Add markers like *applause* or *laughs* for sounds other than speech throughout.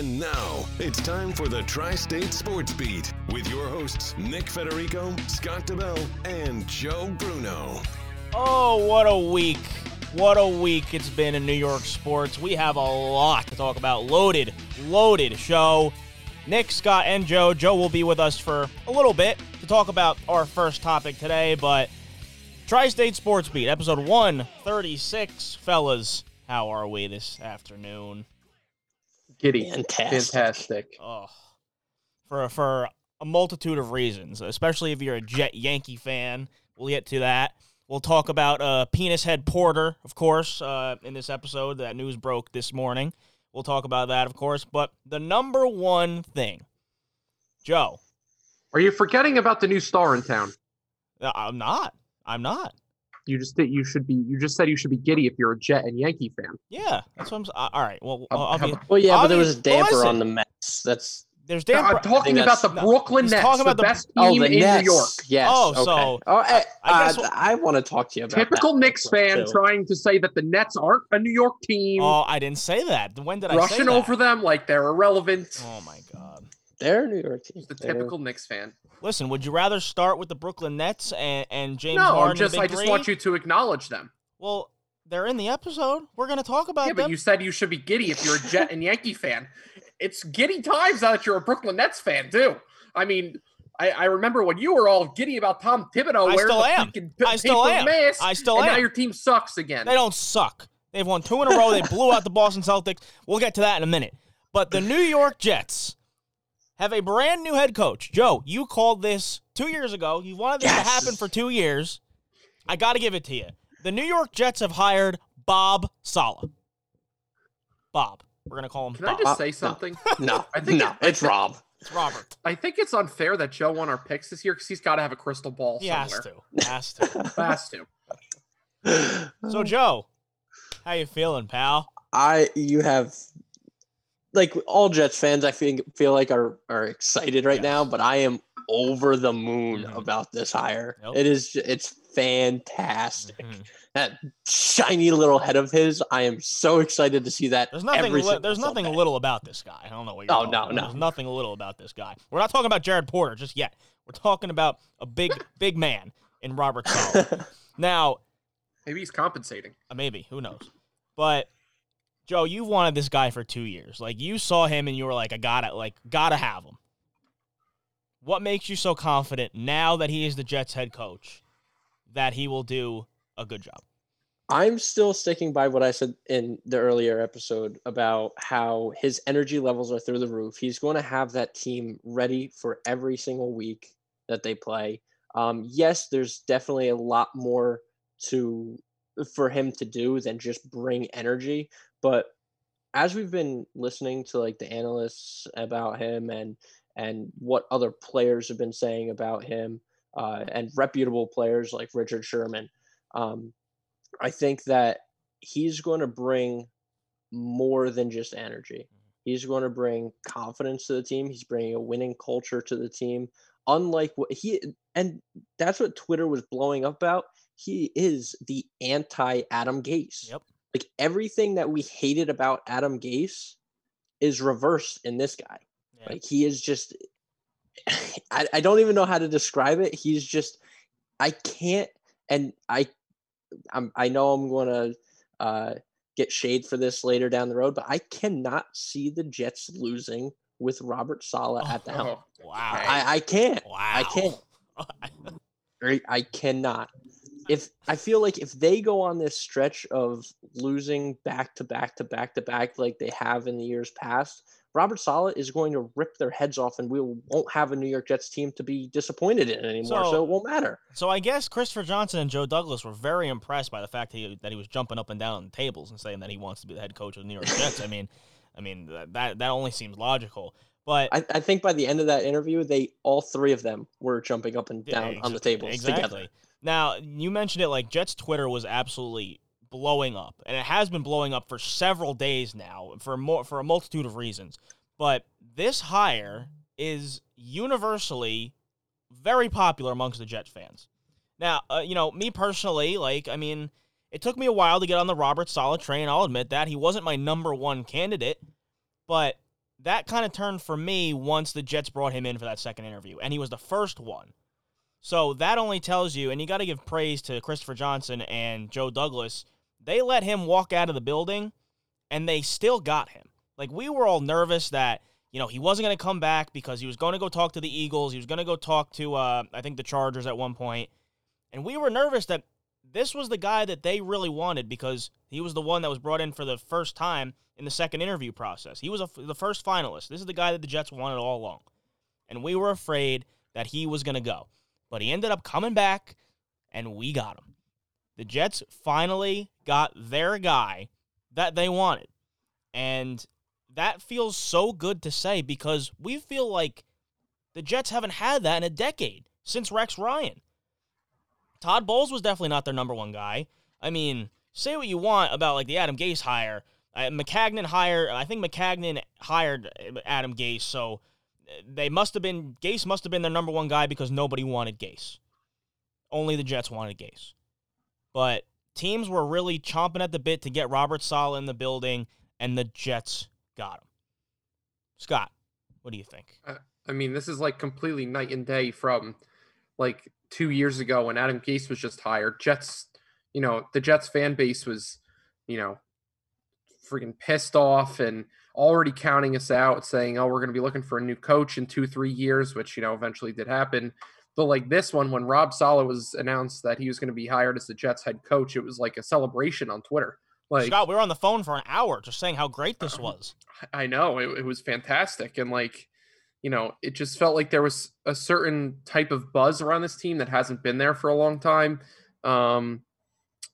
And now it's time for the Tri State Sports Beat with your hosts, Nick Federico, Scott DeBell, and Joe Bruno. Oh, what a week. What a week it's been in New York sports. We have a lot to talk about. Loaded, loaded show. Nick, Scott, and Joe. Joe will be with us for a little bit to talk about our first topic today, but Tri State Sports Beat, episode 136. Fellas, how are we this afternoon? Giddy. Fantastic. Fantastic. Oh, for, for a multitude of reasons, especially if you're a Jet Yankee fan. We'll get to that. We'll talk about uh, Penis Head Porter, of course, uh, in this episode. That news broke this morning. We'll talk about that, of course. But the number one thing, Joe, Are you forgetting about the new star in town? uh, I'm not. I'm not. You just did. You should be. You just said you should be giddy if you're a Jet and Yankee fan. Yeah, that's what I'm. uh, All right. Well, Um, I'll, I'll be. about- Well, yeah, but there was a damper listen. on the Mets. That's There's No. I'm talking about the that's- no, Brooklyn he's Nets, talking about the the- best oh, team the in Nets. New York. Yes. Oh, okay. so, oh, I, I guess- uh, I want to talk to you about Typical that Knicks fan too. trying to say that the Nets aren't a New York team, Oh, I didn't say that. When did I say rushing that? over them like they're irrelevant. Oh my god. They're a New York team. the They're- typical Knicks fan. Listen, would you rather start with the Brooklyn Nets and, and James no, Harden? I'm just. I just Three? want you to acknowledge them. Well, they're in the episode. We're gonna talk about Yeah, but you said you should be giddy if you're a Jet and Yankee fan. It's giddy times now that you're a Brooklyn Nets fan too. I mean, I, I remember when you were all giddy about Tom Thibodeau I wearing still the am. freaking p- I still paper am. mask, I still am. and am. now your team sucks again. They don't suck. They've won two in a row. They blew out the Boston Celtics. We'll get to that in a minute. But the New York Jets have a brand new head coach. Joe, you called this two years ago. You wanted this Yes. to happen for two years. I got to give it to you. The New York Jets have hired Bob Saleh. Bob. We're going to call him Can I just say something? No, I *laughs* think no, it- it's Rob. It's Robert. I think it's unfair that Joe won our picks this year because he's got to have a crystal ball He has to. Has to. Has to. *laughs* So, Joe, how you feeling, pal? I you have like all Jets fans. I feel feel like are are excited right Yes. now, but I am over the moon Mhm. about this hire. Nope. It is it's fantastic. Mhm. That shiny little head of his. I am so excited to see that. There's nothing. Li- there's nothing Sunday. little about this guy. I don't know what you're. Oh, talking no, about. no. There's nothing little about this guy. We're not talking about Jared Porter just yet. We're talking about a big, *laughs* big man in Robert *laughs* Saleh. now, Maybe he's compensating. uh, maybe who knows? But Joe, you've wanted this guy for two years. Like you saw him and you were like, I gotta, like, gotta have him. What makes you so confident now that he is the Jets head coach that he will do a good job? I'm still sticking by what I said in the earlier episode about how his energy levels are through the roof. He's going to have that team ready for every single week that they play. Um, yes, there's definitely a lot more to for him to do than just bring energy, but as we've been listening to like the analysts about him and and what other players have been saying about him uh, and reputable players like Richard Sherman, um, I think that he's going to bring more than just energy. He's going to bring confidence to the team. He's bringing a winning culture to the team. Unlike what he and that's what Twitter was blowing up about. He is the anti Adam Gase. Yep. Like everything that we hated about Adam Gase is reversed in this guy. Yeah. Like he is just *sighs* I, I don't even know how to describe it. He's just I can't and I I'm I know I'm gonna uh get shade for this later down the road, but I cannot see the Jets losing with Robert Saleh at the helm. Oh, Wow. I, I can't. wow. I can't. *laughs* I cannot. If I feel like if they go on this stretch of losing back to back to back to back like they have in the years past, Robert Saleh is going to rip their heads off, and we won't have a New York Jets team to be disappointed in anymore. So, So- it won't matter. So I guess Christopher Johnson and Joe Douglas were very impressed by the fact that he, that he was jumping up and down on the tables and saying that he wants to be the head coach of the New York *laughs* Jets. I mean, I mean that that, that only seems logical. But I, I think by the end of that interview, they all three of them were jumping up and Yeah, down on the tables exactly. together. Now you mentioned it like Jets Twitter was absolutely blowing up, and it has been blowing up for several days now for more for a multitude of reasons. But this hire is universally very popular amongst the Jets fans. Now, uh, you know, me personally, like, I mean, it took me a while to get on the Robert Saleh train. I'll admit that he wasn't my number one candidate, but that kind of turned for me once the Jets brought him in for that second interview, and he was the first one. So that only tells you, and you got to give praise to Christopher Johnson and Joe Douglas. They let him walk out of the building, and they still got him. Like we were all nervous that you know he wasn't going to come back because he was going to go talk to the Eagles. He was going to go talk to uh, I think the Chargers at one point, and we were nervous that this was the guy that they really wanted because he was the one that was brought in for the first time in the second interview process. He was a, the first finalist. This is the guy that the Jets wanted all along. And we were afraid that he was going to go. But he ended up coming back, and we got him. The Jets finally got their guy that they wanted. And that feels so good to say because we feel like the Jets haven't had that in a decade since Rex Ryan. Todd Bowles was definitely not their number one guy. I mean, say what you want about like the Adam Gase hire. Uh, Maccagnan hired. I think Maccagnan hired Adam Gase, so uh, they must have been Gase must have been their number one guy because nobody wanted Gase. Only the Jets wanted Gase. But teams were really chomping at the bit to get Robert Saleh in the building, and the Jets got him. Scott, what do you think? I mean, this is like completely night and day from like two years ago when Adam Gase was just hired. Jets, you know, the Jets fan base was, you know, freaking pissed off and already counting us out, saying, "Oh, we're going to be looking for a new coach in two, three years," which you know eventually did happen. But like this one, when Rob Saleh was announced that he was going to be hired as the Jets head coach, it was like a celebration on Twitter. Like Scott, we were on the phone for an hour just saying how great this *clears throat* was. I know it, it was fantastic, and like you know, it just felt like there was a certain type of buzz around this team that hasn't been there for a long time. Um,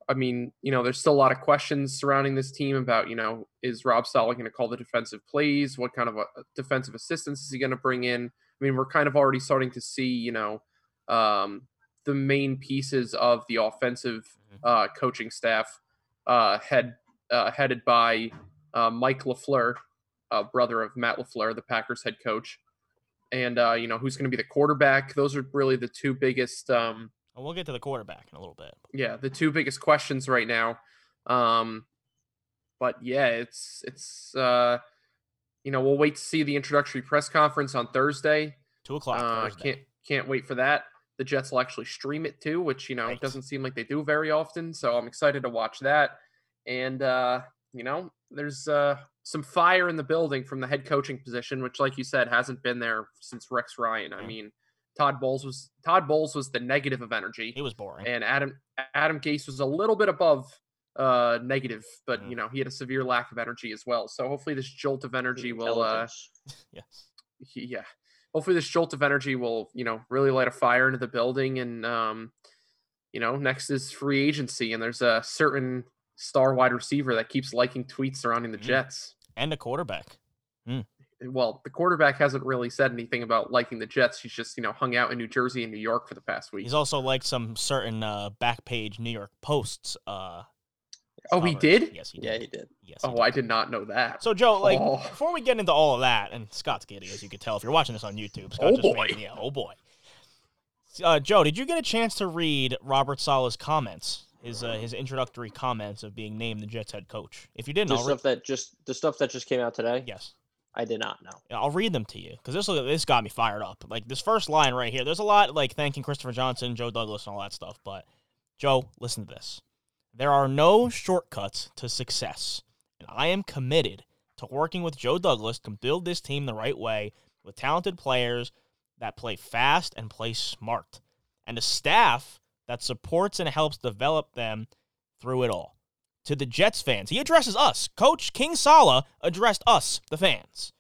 I mean, you know, there's still a lot of questions surrounding this team about, you know, is Rob Saleh going to call the defensive plays? What kind of a defensive assistance is he going to bring in? I mean, we're kind of already starting to see, you know, um, the main pieces of the offensive uh, coaching staff uh, head uh, headed by uh, Mike LaFleur, uh, brother of Matt LaFleur, the Packers head coach, and uh, you know who's going to be the quarterback. Those are really the two biggest. Um, And we'll get to the quarterback in a little bit. yeah, the two biggest questions right now. Um, but yeah, it's it's uh, you know we'll wait to see the introductory press conference on Thursday. Two o'clock. Uh, Thursday. can't can't wait for that. The Jets will actually stream it too, which you know Right. doesn't seem like they do very often. So I'm excited to watch that. And uh, you know, there's uh, some fire in the building from the head coaching position, which, like you said, hasn't been there since Rex Ryan. I mean, Todd Bowles was Todd Bowles was the negative of energy He was boring. and Adam Adam Gase was a little bit above uh negative, but Mm. you know he had a severe lack of energy as well. So hopefully this jolt of energy will uh *laughs* yes. he- yeah hopefully this jolt of energy will you know really light a fire into the building and um you know next is free agency and there's a certain star wide receiver that keeps liking tweets surrounding the Mhm. Jets. And a quarterback. Well, the quarterback hasn't really said anything about liking the Jets. He's just you know hung out in New Jersey and New York for the past week. He's also liked some certain uh, back page New York Posts. Uh, Oh, he did? Yes, he did. Yeah, did. he did. Yes. he Oh, I did not know that. So Joe, like Oh. before we get into all of that, and Scott's giddy as you can tell if you're watching this on YouTube. Scott Oh, just boy. Made, yeah, oh boy. Uh, Joe, did you get a chance to read Robert Saleh's comments? His uh, his introductory comments of being named the Jets head coach. If you didn't, The I'll re- stuff that just the stuff that just came out today. yes, I did not know. I'll read them to you because this this got me fired up. Like this first line right here. There's a lot like thanking Christopher Johnson, Joe Douglas, and all that stuff. But Joe, listen to this. There are no shortcuts to success, and I am committed to working with Joe Douglas to build this team the right way with talented players that play fast and play smart, and a staff that supports and helps develop them through it all. To the Jets fans, he addresses us. Coach King Saleh addressed us, the fans.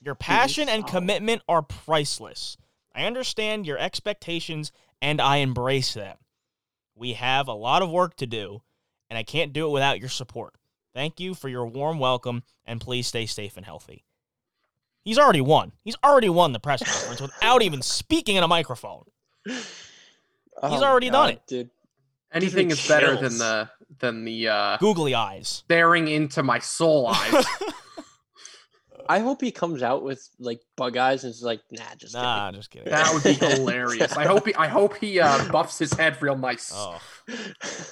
Your passion and commitment are priceless. I understand your expectations and I embrace them. We have a lot of work to do, and I can't do it without your support. Thank you for your warm welcome, and please stay safe and healthy. He's already won. He's already won the press conference without even speaking in a microphone. He's already done it. Oh dude. Anything me is better than the than the uh Googly eyes. staring into my soul eyes. *laughs* I hope he comes out with like bug eyes and is like, nah, just nah, kidding." Nah, just kidding. that would be *laughs* hilarious. I hope he I hope he uh buffs his head real nice. Oh,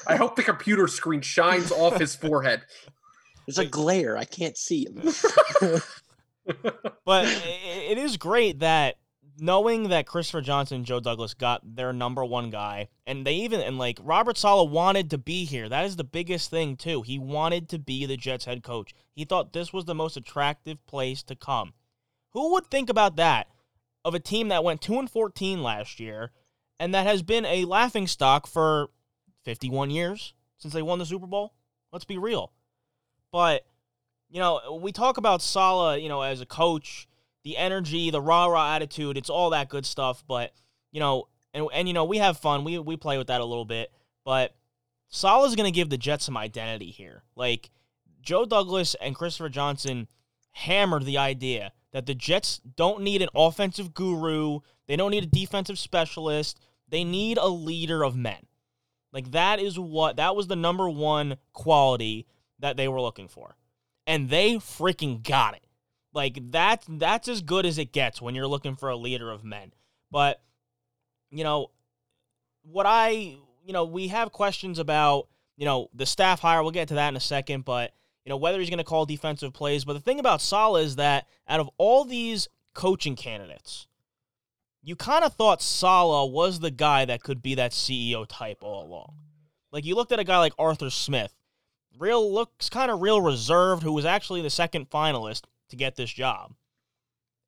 I hope the computer screen shines off his forehead. There's a glare. I can't see him. *laughs* but it is great that knowing that Christopher Johnson and Joe Douglas got their number one guy, and they even and like Robert Saleh wanted to be here. That is the biggest thing too. He wanted to be the Jets head coach. He thought this was the most attractive place to come. Who would think about that of a team that went two and fourteen last year, and that has been a laughing stock for fifty-one years since they won the Super Bowl? Let's be real. But you know, we talk about Saleh, you know, as a coach the energy, the rah rah attitude, it's all that good stuff. But you know, and and you know, we have fun. We we play with that a little bit. But Saleh's gonna give the Jets some identity here. Like Joe Douglas and Christopher Johnson hammered the idea that the Jets don't need an offensive guru. They don't need a defensive specialist. They need a leader of men. Like that is what that was the number one quality that they were looking for. And they freaking got it. Like that's that's as good as it gets when you're looking for a leader of men. But you know, what I you know, we have questions about, you know, the staff hire. We'll get to that in a second, but you know, whether he's going to call defensive plays, but the thing about Saleh is that out of all these coaching candidates, you kind of thought Saleh was the guy that could be that CEO type all along. Like you looked at a guy like Arthur Smith, real looks kind of real reserved, who was actually the second finalist, to get this job.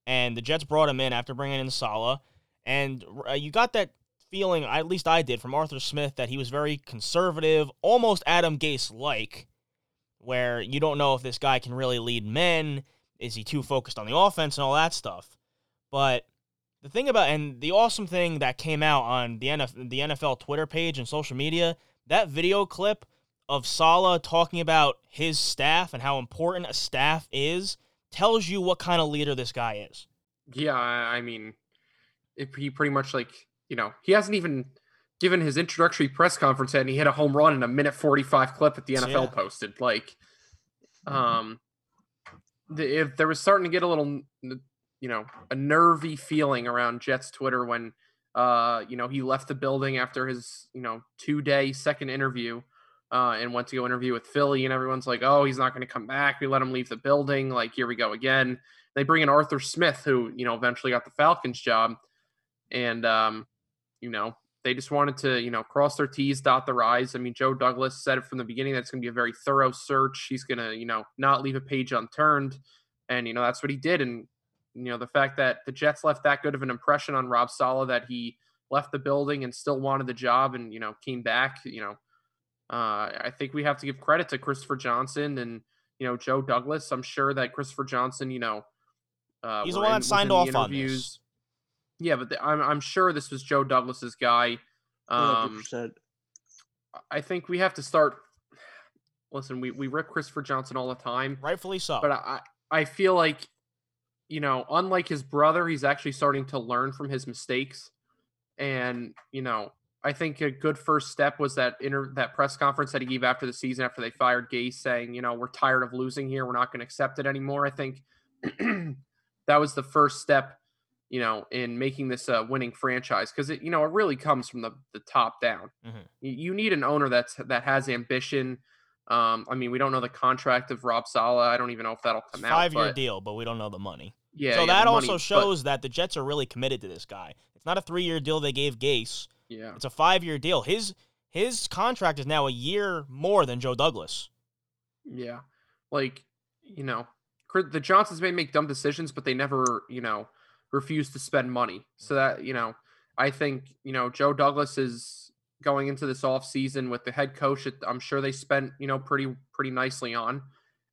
And the Jets brought him in after bringing in Saleh. And uh, you got that feeling, at least I did, from Arthur Smith that he was very conservative, almost Adam Gase like, where you don't know if this guy can really lead men. Is he too focused on the offense and all that stuff? But the thing about, and the awesome thing that came out on the NFL, the NFL Twitter page and social media, that video clip of Saleh talking about his staff and how important a staff is tells you what kind of leader this guy is. Yeah, I mean, he pretty much like you know he hasn't even given his introductory press conference and he hit a home run in a minute 45 clip that the NFL yeah. posted. Like, um, the, if there was starting to get a little, you know, a nervy feeling around Jets Twitter when, uh, you know, he left the building after his, you know, two day second interview uh, and went to go interview with Philly, and everyone's like, "Oh, he's not going to come back." We let him leave the building. Like, here we go again. They bring in Arthur Smith, who you know eventually got the Falcons job, and um, you know they just wanted to you know cross their T's, dot their I's. I mean, Joe Douglas said it from the beginning that it's going to be a very thorough search. He's going to you know not leave a page unturned, and you know that's what he did. And you know the fact that the Jets left that good of an impression on Rob Saleh that he left the building and still wanted the job, and you know came back. You know uh, I think we have to give credit to Christopher Johnson and you know Joe Douglas. I'm sure that Christopher Johnson, you know, uh, he's the one that signed off on this. Yeah, but the, I'm I'm sure this was Joe Douglas's guy. Um, 100%. I think we have to start. Listen, we we rip Christopher Johnson all the time, rightfully so. But I I feel like, you know, unlike his brother, he's actually starting to learn from his mistakes, and you know, I think a good first step was that inter that press conference that he gave after the season after they fired Gase, saying, you know, we're tired of losing here, we're not going to accept it anymore. I think *clears throat* that was the first step, you know, in making this a winning franchise because it, you know, it really comes from the the top down. Mm-hmm. You, you need an owner that's that has ambition. Um, I mean, we don't know the contract of Rob Saleh. I don't even know if that'll come it's out. Five year deal, but we don't know the money. Yeah. So yeah, that also money, shows but, that the Jets are really committed to this guy. It's not a three year deal they gave Gase. Yeah. It's a five year deal. His his contract is now a year more than Joe Douglas. Yeah. Like, you know, the Johnsons may make dumb decisions, but they never, you know, refuse to spend money. So that, you know, I think, you know, Joe Douglas is going into this off season with the head coach. I'm sure they spent, you know, pretty, pretty nicely on.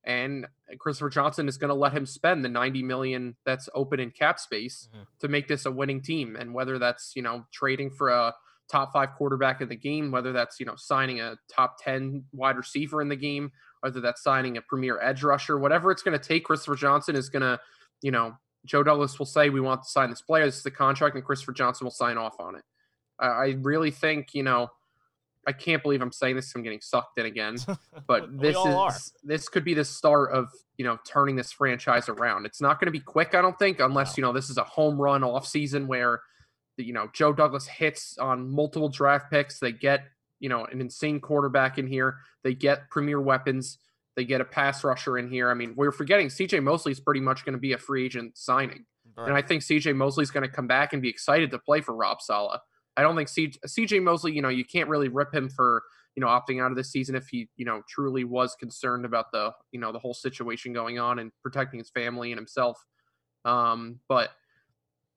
And Christopher Johnson is going to let him spend the 90 million that's open in cap space mm-hmm. to make this a winning team. And whether that's, you know, trading for a, top five quarterback in the game, whether that's, you know, signing a top 10 wide receiver in the game, whether that's signing a premier edge rusher, whatever it's going to take, Christopher Johnson is going to, you know, Joe Douglas will say, we want to sign this player. This is the contract, and Christopher Johnson will sign off on it. I, I really think, you know, I can't believe I'm saying this. I'm getting sucked in again, *laughs* but this is are. this could be the start of you know turning this franchise around. It's not going to be quick, I don't think, unless no. you know this is a home run off season where you know, Joe Douglas hits on multiple draft picks. They get, you know, an insane quarterback in here. They get premier weapons. They get a pass rusher in here. I mean, we're forgetting CJ Mosley is pretty much going to be a free agent signing. And I think CJ Mosley is going to come back and be excited to play for Rob Saleh. I don't think CJ Mosley, you know, you can't really rip him for, you know, opting out of this season if he, you know, truly was concerned about the, you know, the whole situation going on and protecting his family and himself. Um, but,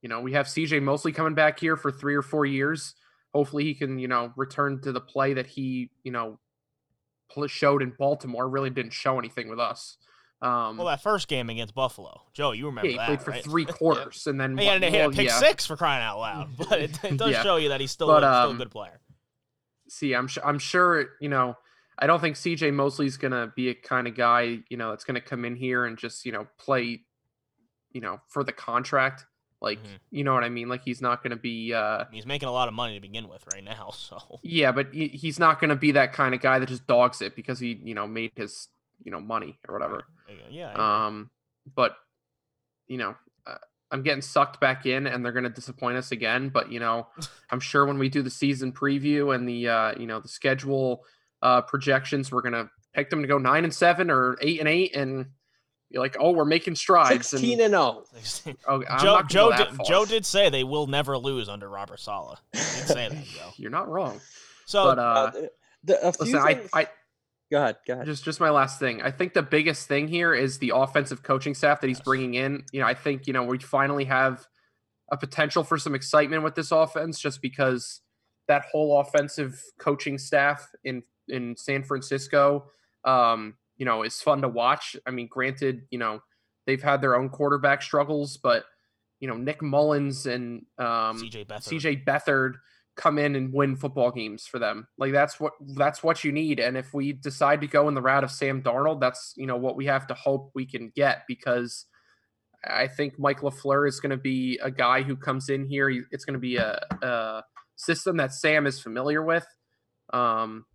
you know, we have CJ Mosley coming back here for three or four years. Hopefully he can, you know, return to the play that he, you know, showed in Baltimore. Really didn't show anything with us. Um, well, that first game against Buffalo, Joe, you remember yeah, he that, played for right? three *laughs* quarters, and then he had, he had a pick yeah. six for crying out loud. *laughs* But it, it *laughs* does Yeah. show you that he's still, But, a, still a um, good player. see, I'm sure, I'm sure, you know, I don't think CJ Mosley's gonna be a kind of guy, you know, that's gonna come in here and just, you know, play, you know, for the contract. Like, Mhm. you know what I mean? Like, he's not gonna be, uh, He's making a lot of money to begin with right now. *laughs* So yeah, but he, he's not gonna be that kind of guy that just dogs it because he, you know, made his, you know, money or whatever. yeah. Um, but you know, uh, I'm getting sucked back in, and they're going to disappoint us again. But you know, *laughs* I'm sure when we do the season preview and the uh, you know the schedule uh, projections, we're going to pick them to go nine and seven or eight and eight, and you're like, oh, we're making strides. Sixteen and, and oh. *laughs* oh, Joe Joe did. Joe did say they will never lose under Robert Saleh. He did say that, Joe. *laughs* You're not wrong, So but uh, Uh, the, the, a few listen, I, things- I go ahead. Go ahead. just just my last thing. I think the biggest thing here is the offensive coaching staff that he's Yes. bringing in. You know, I think you know we finally have a potential for some excitement with this offense, just because that whole offensive coaching staff in in San Francisco, um, you know, is fun to watch. I mean, granted, you know, they've had their own quarterback struggles, but you know, Nick Mullens and um, CJ Beathard. CJ Beathard come in and win football games for them. Like that's what that's what you need. And if we decide to go in the route of Sam Darnold, that's you know what we have to hope we can get because I think Mike LaFleur is going to be a guy who comes in here. It's going to be a, a system that Sam is familiar with. Um,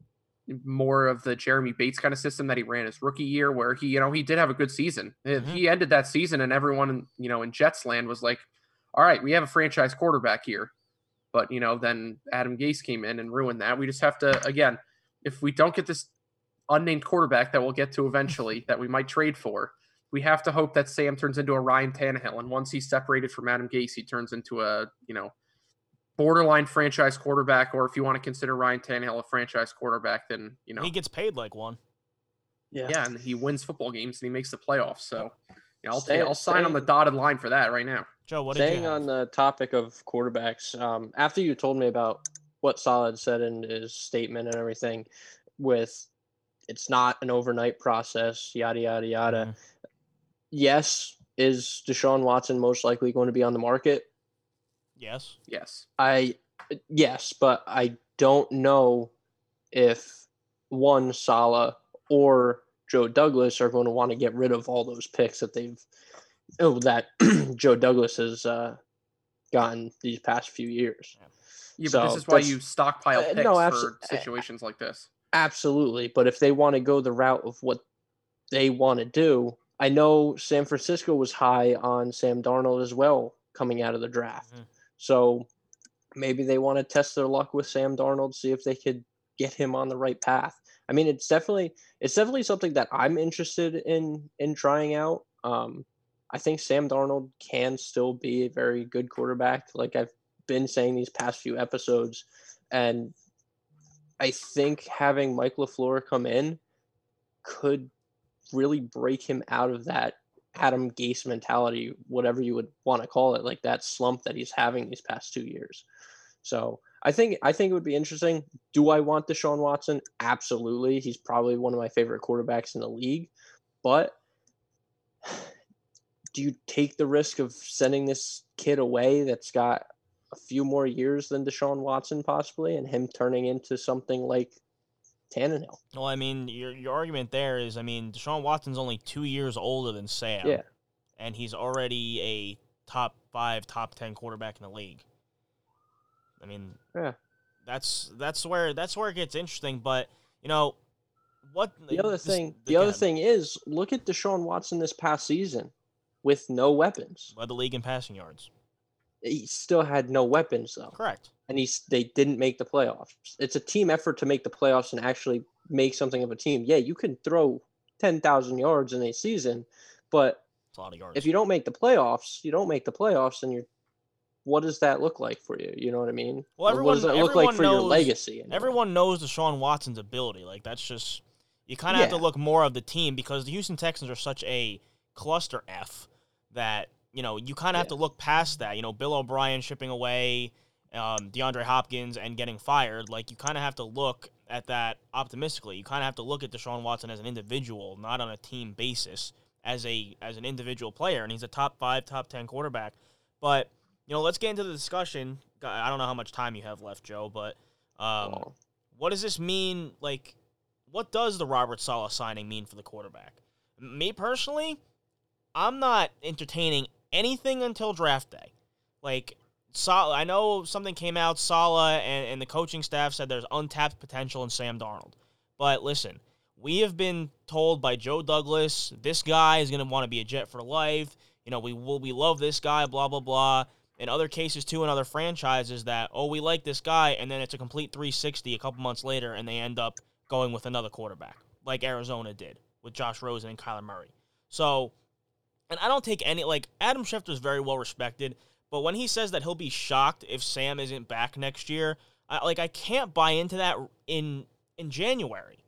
more of the Jeremy Bates kind of system that he ran his rookie year, where he, you know, he did have a good season. Mhm. He ended that season, and everyone, you know, in Jets land was like, "All right, we have a franchise quarterback here." But you know, then Adam Gase came in and ruined that. We just have to, again, if we don't get this unnamed quarterback that we'll get to eventually, *laughs* that we might trade for, we have to hope that Sam turns into a Ryan Tannehill, and once he's separated from Adam Gase, he turns into a, you know, borderline franchise quarterback, or if you want to consider Ryan Tannehill a franchise quarterback, then you know, He gets paid like one. yeah, and he wins football games and he makes the playoffs. So, you know, I'll, Stay- I'll sign on the dotted line for that right now. Joe, what did Staying you on the topic of quarterbacks, um, after you told me about what Saleh said in his statement and everything, with it's not an overnight process, yada yada yada. Mhm. Yes, is Deshaun Watson most likely going to be on the market? Yes. Yes. I yes, but I don't know if one Saleh or Joe Douglas are going to want to get rid of all those picks that they've oh that *clears throat* Joe Douglas has uh, gotten these past few years. Yeah, So but this is why you stockpile uh, picks no, for abso- uh, situations like this. Absolutely, but if they want to go the route of what they want to do, I know San Francisco was high on Sam Darnold as well coming out of the draft. Mhm. So maybe they want to test their luck with Sam Darnold, see if they could get him on the right path. I mean, it's definitely it's definitely something that I'm interested in in trying out. Um, I think Sam Darnold can still be a very good quarterback, like I've been saying these past few episodes, and I think having Mike LaFleur come in could really break him out of that Adam Gase mentality, whatever you would want to call it, like that slump that he's having these past two years. So I think I think it would be interesting. Do I want Deshaun Watson? Absolutely. He's probably one of my favorite quarterbacks in the league. But *sighs* do you take the risk of sending this kid away that's got a few more years than Deshaun Watson possibly and him turning into something like Tannehill? Well, I mean, your your argument there is, I mean, Deshaun Watson's only two years older than Sam. Yeah. And he's already a top five, top ten quarterback in the league. I mean, Yeah. that's that's where that's where it gets interesting. But you know, what The other this- thing, the- the other thing is, look at Deshaun Watson this past season with no weapons. led the league in passing yards. He still had no weapons though, Correct. and he's they didn't make the playoffs. It's a team effort to make the playoffs and actually make something of a team. Yeah, you can throw 10,000 yards in a season, but a lot of yards. if you don't make the playoffs, you don't make the playoffs, and you're what does that look like for you? You know what I mean? Well, Or what does that everyone- look like everyone for your legacy? anyway? Everyone knows Deshaun Watson's ability. Like that's just you kind of have to look more of the team because the Houston Texans are such a cluster F that you know you kind of have Yeah. to look past that. You know, Bill O'Brien shipping away um, DeAndre Hopkins and getting fired. Like you kind of have to look at that optimistically. You kind of have to look at Deshaun Watson as an individual, not on a team basis, as a as an individual player. And he's a top five, top ten quarterback. But you know, let's get into the discussion. I don't know how much time you have left, Joe, but um, what does this mean? Like, what does the Robert Saleh signing mean for the quarterback? Me personally, I'm not entertaining anything until draft day. Like, Saleh, I know something came out. Saleh and, and the coaching staff said there's untapped potential in Sam Darnold. But listen, we have been told by Joe Douglas this guy is going to want to be a Jet for life. You know, we will we love this guy. Blah blah blah. In other cases too, in other franchises, that oh we like this guy, and then it's a complete 360 a couple months later, and they end up going with another quarterback, like Arizona did with Josh Rosen and Kyler Murray. So, and I don't take any like Adam Schefter is very well respected, but when he says that he'll be shocked if Sam isn't back next year, I, like I can't buy into that in in January.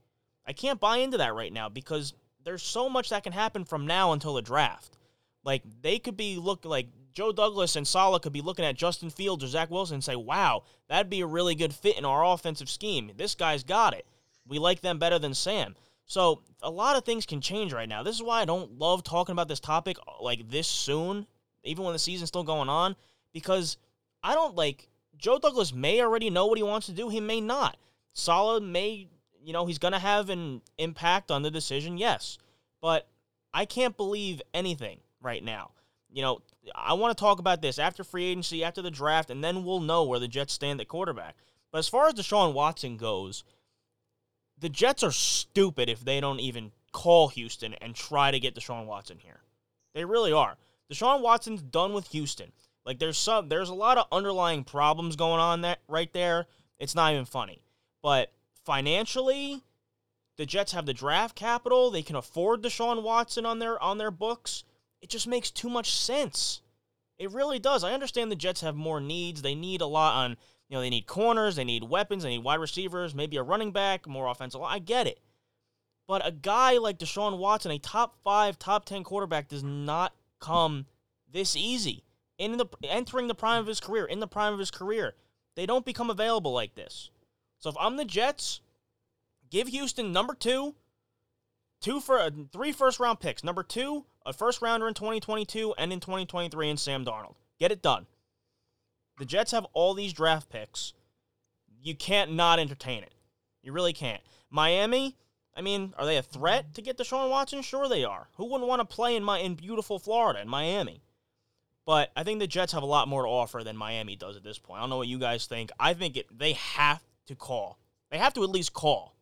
I can't buy into that right now because there's so much that can happen from now until the draft. Like they could be look like Joe Douglas and Saleh could be looking at Justin Fields or Zach Wilson and say, "Wow, that'd be a really good fit in our offensive scheme. This guy's got it. We like them better than Sam." So a lot of things can change right now. This is why I don't love talking about this topic uh, like this soon, even when the season's still going on, because I don't like Joe Douglas may already know what he wants to do. He may not. Saleh may, you know, he's gonna have an impact on the decision, yes, but I can't believe anything right now. You know, I want to talk about this after free agency, after the draft, and then we'll know where the Jets stand at quarterback. But as far as Deshaun Watson goes, the Jets are stupid if they don't even call Houston and try to get Deshaun Watson here. They really are. Deshaun Watson's done with Houston. Like there's some there's a lot of underlying problems going on that right there. It's not even funny. But financially, the Jets have the draft capital. They can afford Deshaun Watson on their on their books. It just makes too much sense. It really does. I understand the Jets have more needs. They need a lot on, you know, they need corners, they need weapons, they need wide receivers, maybe a running back, more offensive. I get it. But a guy like Deshaun Watson, a top five, top ten quarterback, does not come this easy. In the entering the prime of his career, in the prime of his career, they don't become available like this. So if I'm the Jets, give Houston number two, two for uh, three first round picks. Number two, a first rounder in 2022 and in 2023 in Sam Darnold. Get it done. The Jets have all these draft picks. You can't not entertain it. You really can't. Miami, I mean, are they a threat to get Deshaun Watson? Sure they are. Who wouldn't want to play in my in beautiful Florida in Miami? But I think the Jets have a lot more to offer than Miami does at this point. I don't know what you guys think. I think it they have to call. They have to at least call.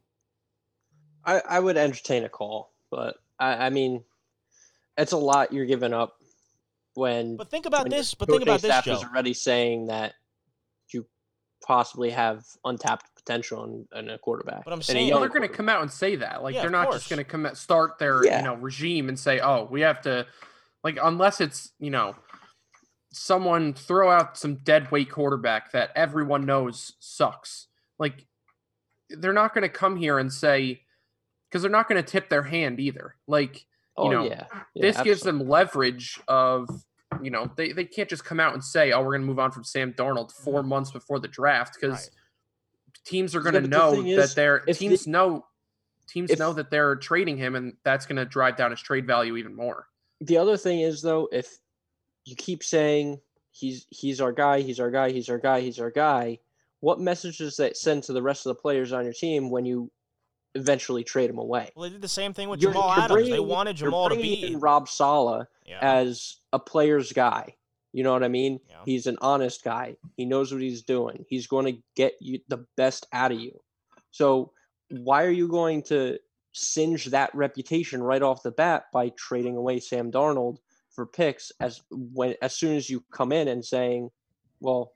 I, I would entertain a call, but I, I mean, it's a lot you're giving up when. But think about this. But think coaching about this, staff is already saying that you possibly have untapped potential in, in a quarterback. But I'm and saying- Well, young they're going to come out and say that. Like Yeah, they're not just going to come out, start their Yeah. you know regime and say, "Oh, we have to," like unless it's you know someone throw out some dead weight quarterback that everyone knows sucks. Like they're not going to come here and say because they're not going to tip their hand either. Like Oh know, yeah, yeah this gives them leverage of you know they, they can't just come out and say oh we're going to move on from sam darnold mm-hmm. four months before the draft because Right. teams are going to the know thing that is, they're teams the- know teams if- know that they're trading him and that's going to drive down his trade value even more the other thing is though, if you keep saying he's he's our guy, he's our guy, he's our guy, he's our guy, what message does that send to the rest of the players on your team when you eventually trade him away? Well, they did the same thing with You're- Jamal you're Adams. they bringing- wanted you're Jamal to be. Rob Saleh yeah. as a player's guy. You know what I mean? Yeah. He's an honest guy. He knows what he's doing. He's going to get you the best out of you. So why are you going to singe that reputation right off the bat by trading away Sam Darnold for picks as when as soon as you come in and saying, "Well,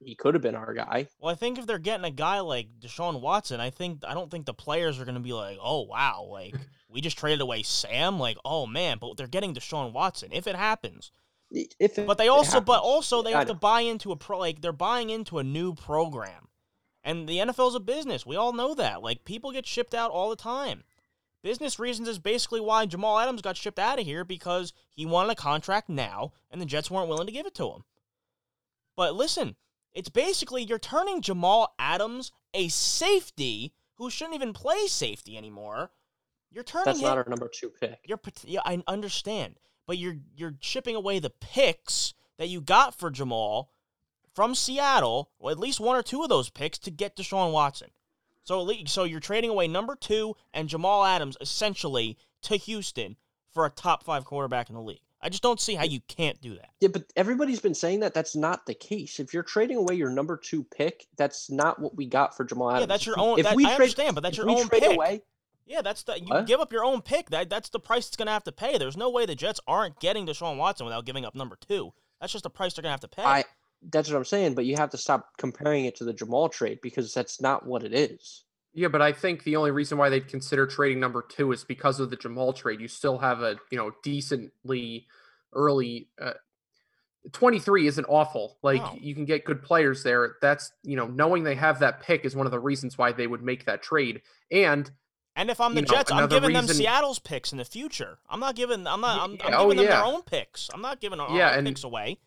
he could have been our guy. Well, I think if they're getting a guy like Deshaun Watson, I think I don't think the players are going to be like, "Oh wow, like *laughs* we just traded away Sam." Like, "Oh man," but they're getting Deshaun Watson if it happens. If it, But they also, but also, they I have to buy into a pro. Like they're buying into a new program, and the NFL's a business. We all know that. Like people get shipped out all the time. Business reasons is basically why Jamal Adams got shipped out of here because he wanted a contract now, and the Jets weren't willing to give it to him. But listen, it's basically you're turning Jamal Adams, a safety who shouldn't even play safety anymore. You're turning That's him. not our number two pick. You're yeah, I understand, but you're you're chipping away the picks that you got for Jamal from Seattle, or at least one or two of those picks to get Deshaun Watson. So least, so you're trading away number two and Jamal Adams essentially to Houston for a top five quarterback in the league. I just don't see how you can't do that. Yeah, but everybody's been saying that that's not the case. If you're trading away your number two pick, that's not what we got for Jamal Adams. Yeah, that's your own. If that, we I trade, understand, but that's your own pick. away, Yeah, that's the you What? give up your own pick. That that's the price it's gonna have to pay. There's no way the Jets aren't getting Deshaun Watson without giving up number two. That's just the price they're gonna have to pay. I that's what I'm saying. But you have to stop comparing it to the Jamal trade because that's not what it is. Yeah, but I think the only reason why they'd consider trading number two is because of the Jamal trade. You still have a you know decently early. Uh, 23 isn't awful. Like No. you can get good players there. That's you know knowing they have that pick is one of the reasons why they would make that trade. And And if I'm the you know, Jets, I'm giving them Seattle's picks in the future. I'm not giving. I'm not. I'm, I'm Yeah, giving oh, them their own picks. I'm not giving our Yeah, own and- picks away.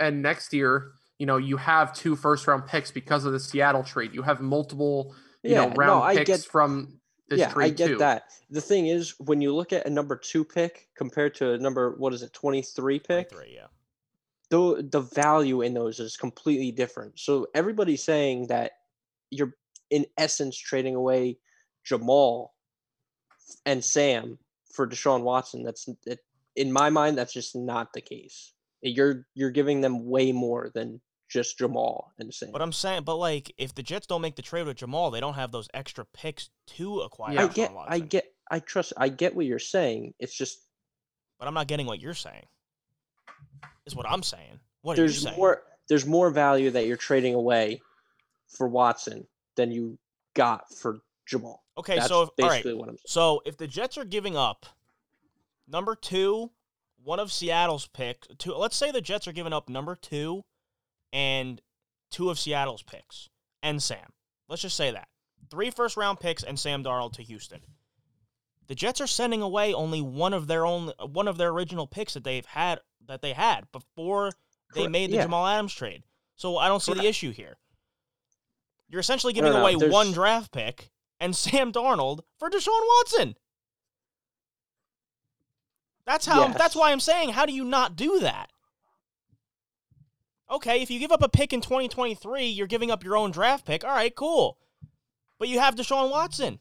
and next year, you know, you have two first round picks because of the Seattle trade. You have multiple you Yeah, know no, I picks get- from this yeah, trade I get too. that. The thing is, when you look at a number two pick compared to a number what is it, 23 pick, Three, yeah. the the value in those is completely different. So everybody's saying that you're in essence trading away Jamal and Sam for Deshaun Watson. That's it, in my mind, that's just not the case. You're you're giving them way more than just Jamal and Sam. But I'm saying, but like, if the Jets don't make the trade with Jamal, they don't have those extra picks to acquire. Yeah. I get, I get, I trust, I get what you're saying. It's just But I'm not getting what you're saying. Is what I'm saying. What are you there's saying? more, there's more value that you're trading away for Watson than you got for Jamal. Okay, That's so if, all right. basically what I'm saying. So if the Jets are giving up number two, one of Seattle's picks, two, let's say the Jets are giving up number two and two of Seattle's picks and Sam. Let's just say that three first round picks and Sam Darnold to Houston. The Jets are sending away only one of their own one of their original picks that they've had that they had before they Correct, made the yeah. Jamal Adams trade. So I don't see the issue here. You're essentially giving no, away there's- one draft pick and *laughs* Sam Darnold for Deshaun Watson. That's how. That's why I'm saying, how do you not do that? Okay, if you give up a pick in 2023, you're giving up your own draft pick. All right, cool. But you have Deshaun Watson,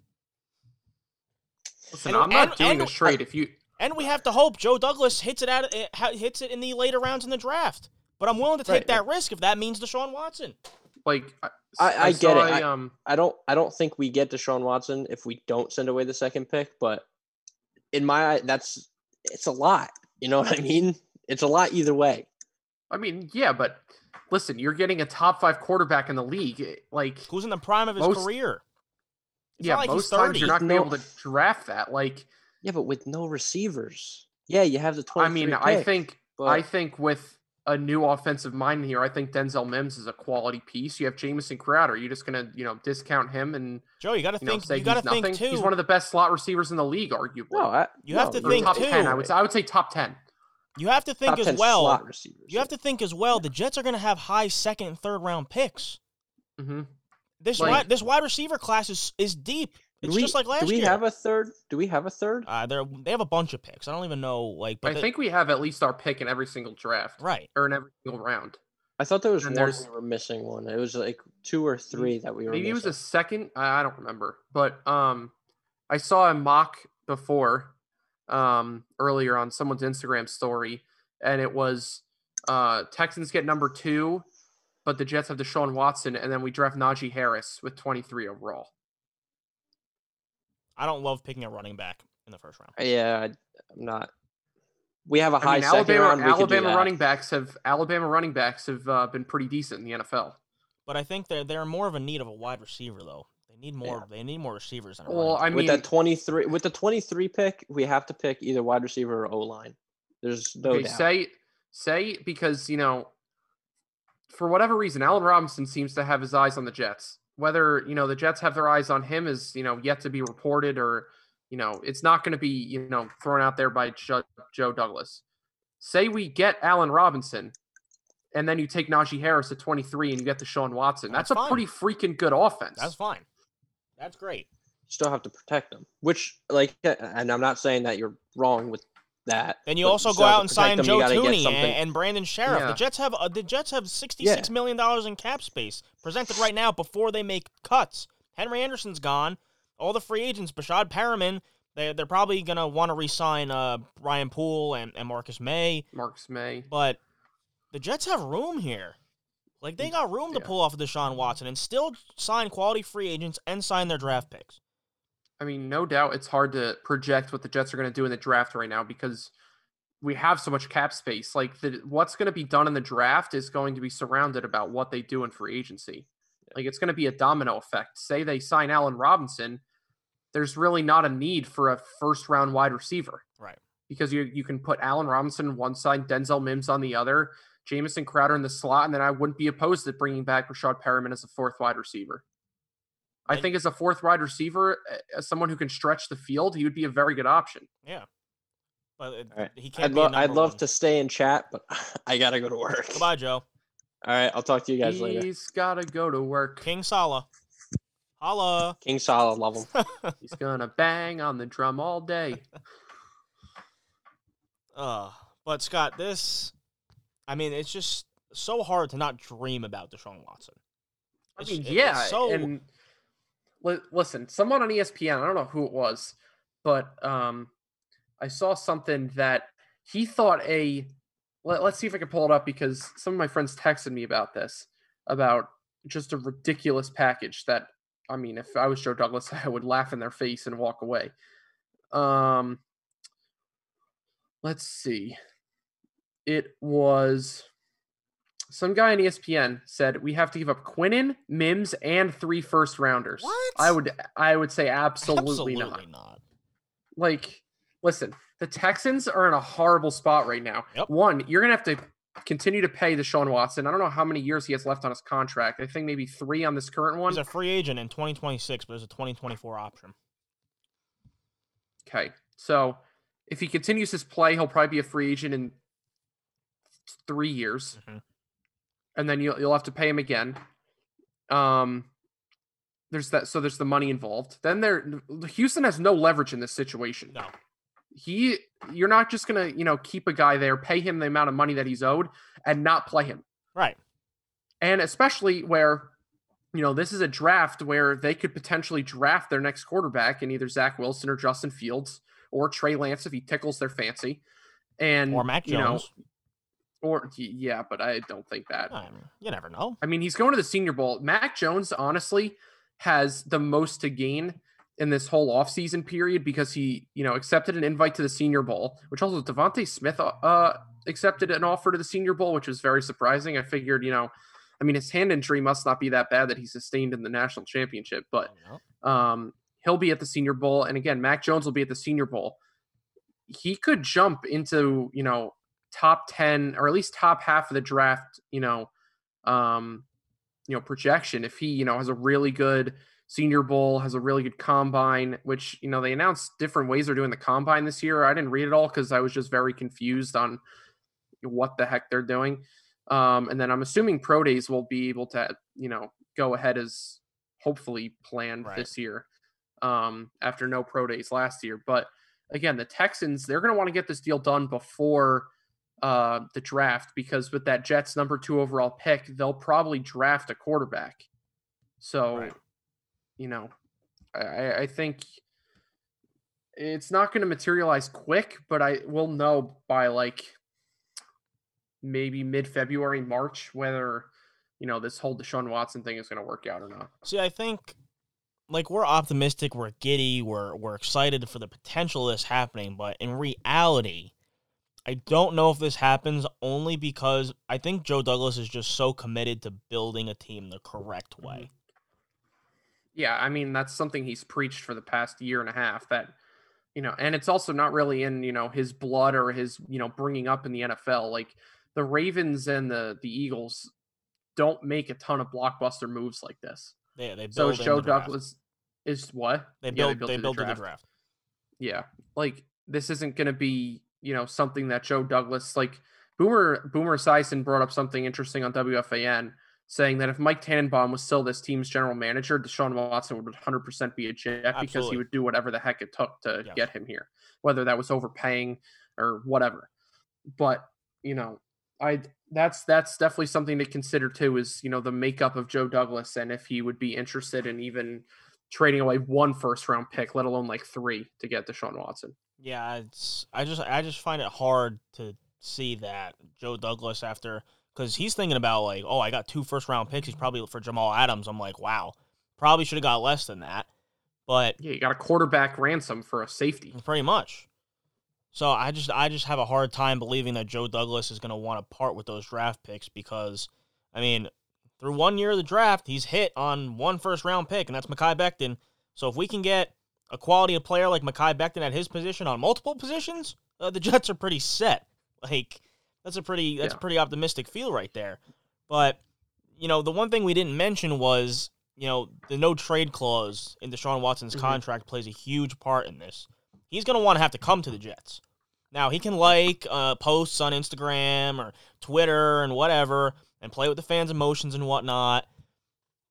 Listen, And- I'm not and- doing and- this trade. If you and we have to hope Joe Douglas hits it out. eh, Hits it in the later rounds in the draft. But I'm willing to take Right. that risk if that means Deshaun Watson. like, I, I- I get it. a, um, I don't, I don't think we get Deshaun Watson if we don't send away the second pick. But in my eye, that's it's a lot. You know what I mean? It's a lot either way. I mean, yeah, but listen, you're getting a top five quarterback in the league. eh, Like, Who's in the prime of his Most- career? It's yeah, like most he's times you're not going to No. be able to draft that. Like, Yeah, but with no receivers. Yeah, you have the 23 I mean, I think, but I think with a new offensive mind here, I think Denzel Mims is a quality piece. You have Jamison Crowder. Are You're just going to, you know, discount him and Joe, you got to you know think. say You got to he's think nothing. too. He's one of the best slot receivers in the league, arguably. no, I, You have to think, top too. ten. I would. say- I would say top ten. You have to think top as 10 well. slot receivers. You have to think as well. The Jets are going to have high second and third round picks. hmm This Like- wide, this wide receiver class is, is deep. It's we, just like last year. do we year. have a third? Do we have a third? uh, they're, they have a bunch of picks. I don't even know like. But I the- think we have at least our pick in every single draft right. or in every single round. I thought there was And one we were missing one. It was like two or three that we were Maybe it was a second. I I don't remember, but um, I saw a mock before, um, earlier on someone's Instagram story, and it was uh Texans get number two, but the Jets have Deshaun Watson, and then we draft Najee Harris with 23 overall. I don't love picking a running back in the first round. Yeah, I, I'm not. We have a high I mean, second Alabama round. We Alabama running backs have Alabama running backs have uh, been pretty decent in the NFL. but I think they're they're more of a need of a wide receiver though. They need more. Yeah. They need more receivers than a Well, I back. with that 23 with the 23 pick, we have to pick either wide receiver or O line. There's no okay, doubt. say say because you know, for whatever reason, Allen Robinson seems to have his eyes on the Jets. Whether you know the Jets have their eyes on him is you know yet to be reported, or you know it's not going to be you know thrown out there by Joe, Joe Douglas. Say we get Allen Robinson, and then you take Najee Harris at 23 and you get Deshaun Watson. That's That's, a fine. pretty freaking good offense. That's fine. That's great. You still have to protect them. Which, like, and I'm not saying that you're wrong with that. And you also still go out and sign them. Joe gotta Thuney and, Brandon Scherff. The Jets have uh, the Jets have sixty six million dollars in cap space presented right now before they make cuts. Henry Anderson's gone. All the free agents, Breshad Perriman, they they're probably gonna want to re-sign uh, Brian Poole and, and Marcus Maye, Marcus Maye. but the Jets have room here. Like they got room to Yeah. pull off Deshaun Watson and still sign quality free agents and sign their draft picks. I mean, no doubt it's hard to project what the Jets are going to do in the draft right now because we have so much cap space. Like, the, what's going to be done in the draft is going to be surrounded about what they do in free agency. Like, it's going to be a domino effect. Say they sign Allen Robinson, there's really not a need for a first round wide receiver Right. because you you can put Allen Robinson on one side, Denzel Mims on the other, Jamison Crowder in the slot, and then I wouldn't be opposed to bringing back Breshad Perriman as a fourth wide receiver. I think as a fourth wide receiver, as someone who can stretch the field, he would be a very good option. Yeah. But it, All right. he can't I'd, be lo- I'd love one. to stay in chat, but *laughs* I gotta go to work. Goodbye, Joe. All right, I'll talk to you guys later. He's got to go to work. King Saleh. Holla. King Saleh, love him. *laughs* He's gonna bang on the drum all day. *laughs* Uh, but Scott, this, I mean, it's just so hard to not dream about Deshaun Watson. I mean, yeah, so and li- listen, someone on ESPN, I don't know who it was, but um, I saw something that he thought a. Let, let's see if I can pull it up because some of my friends texted me about this, about just a ridiculous package that. I mean, if I was Joe Douglas, *laughs* I would laugh in their face and walk away. Um, let's see. It was some guy on ESPN said we have to give up Quinnen, Mims, and three first rounders. What? I would I would say absolutely, Absolutely not. not. Like, listen, the Texans are in a horrible spot right now. Yep. One, you're gonna have to continue to pay the Deshaun Watson. I don't know how many years he has left on his contract. I think maybe three on this current one. He's a free agent in 2026, but there's a 2024 option. Okay. So if he continues his play, he'll probably be a free agent in three years. Mhm. And then you'll you'll have to pay him again. Um there's that so there's the money involved. Then there Houston has no leverage in this situation. No. He you're not just gonna, you know, keep a guy there, pay him the amount of money that he's owed, and not play him. Right. And especially where, you know, this is a draft where they could potentially draft their next quarterback in either Zach Wilson or Justin Fields or Trey Lance if he tickles their fancy. And Or Mac you know, Jones. Or yeah, but I don't think that. I mean, you never know. I mean, he's going to the Senior Bowl. Mac Jones, honestly, has the most to gain in this whole offseason period because he, you know, accepted an invite to the Senior Bowl, which also DeVonta Smith uh, accepted an offer to the Senior Bowl, which was very surprising. I figured, you know, I mean, his hand injury must not be that bad that he sustained in the national championship, but um, he'll be at the Senior Bowl, and again, Mac Jones will be at the Senior Bowl. He could jump into you know top ten or at least top half of the draft. You know, um, you know projection if he you know has a really good Senior Bowl, has a really good combine. Which you know they announced different ways they're doing the combine this year. I didn't read it all because I was just very confused on what the heck they're doing. Um, and then I'm assuming pro days will be able to, you know, go ahead as hopefully planned Right. this year um, after no pro days last year. But again, the Texans, they're going to want to get this deal done before uh, the draft because with that Jets number two overall pick, they'll probably draft a quarterback. So, Right. you know, I, I think it's not going to materialize quick, but I will know by like maybe mid February, March, whether you know this whole Deshaun Watson thing is going to work out or not. See, I think like we're optimistic, we're giddy, we're we're excited for the potential of this happening, but in reality, I don't know if this happens only because I think Joe Douglas is just so committed to building a team the correct Mm-hmm. way. Yeah, I mean that's something he's preached for the past year and a half that you know, and it's also not really in, you know, his blood or his, you know, bringing up in the NFL. Like the Ravens and the the Eagles don't make a ton of blockbuster moves like this. Yeah, they build So in Joe the draft. Douglas is what? They Yeah, build they build, to the draft. Yeah. Like this isn't going to be, you know, something that Joe Douglas like Boomer Boomer Esiason brought up something interesting on WFAN saying that if Mike Tannenbaum was still this team's general manager, Deshaun Watson would 100% be a Jet because he would do whatever the heck it took to get him here, whether that was overpaying or whatever. But, you know, I that's that's definitely something to consider too is, you know, the makeup of Joe Douglas and if he would be interested in even trading away one first round pick, let alone like three to get Deshaun Watson. Yeah, it's I just I just find it hard to see that Joe Douglas after because he's thinking about like, oh, I got two first round picks. He's probably for Jamal Adams. I'm like, wow, probably should have got less than that, but Yeah, you got a quarterback ransom for a safety. pretty much. So I just I just have a hard time believing that Joe Douglas is going to want to part with those draft picks because, I mean, through one year of the draft, he's hit on one first round pick, and that's Mekhi Becton. So if we can get a quality of player like Mekhi Becton at his position on multiple positions, uh, the Jets are pretty set. *laughs* Like that's a pretty that's a pretty optimistic feel right there. But you know, the one thing we didn't mention was you know the no trade clause in Deshaun Watson's Mhm. contract plays a huge part in this. He's going to want to have to come to the Jets. Now he can like uh, posts on Instagram or Twitter and whatever, and play with the fans' emotions and whatnot.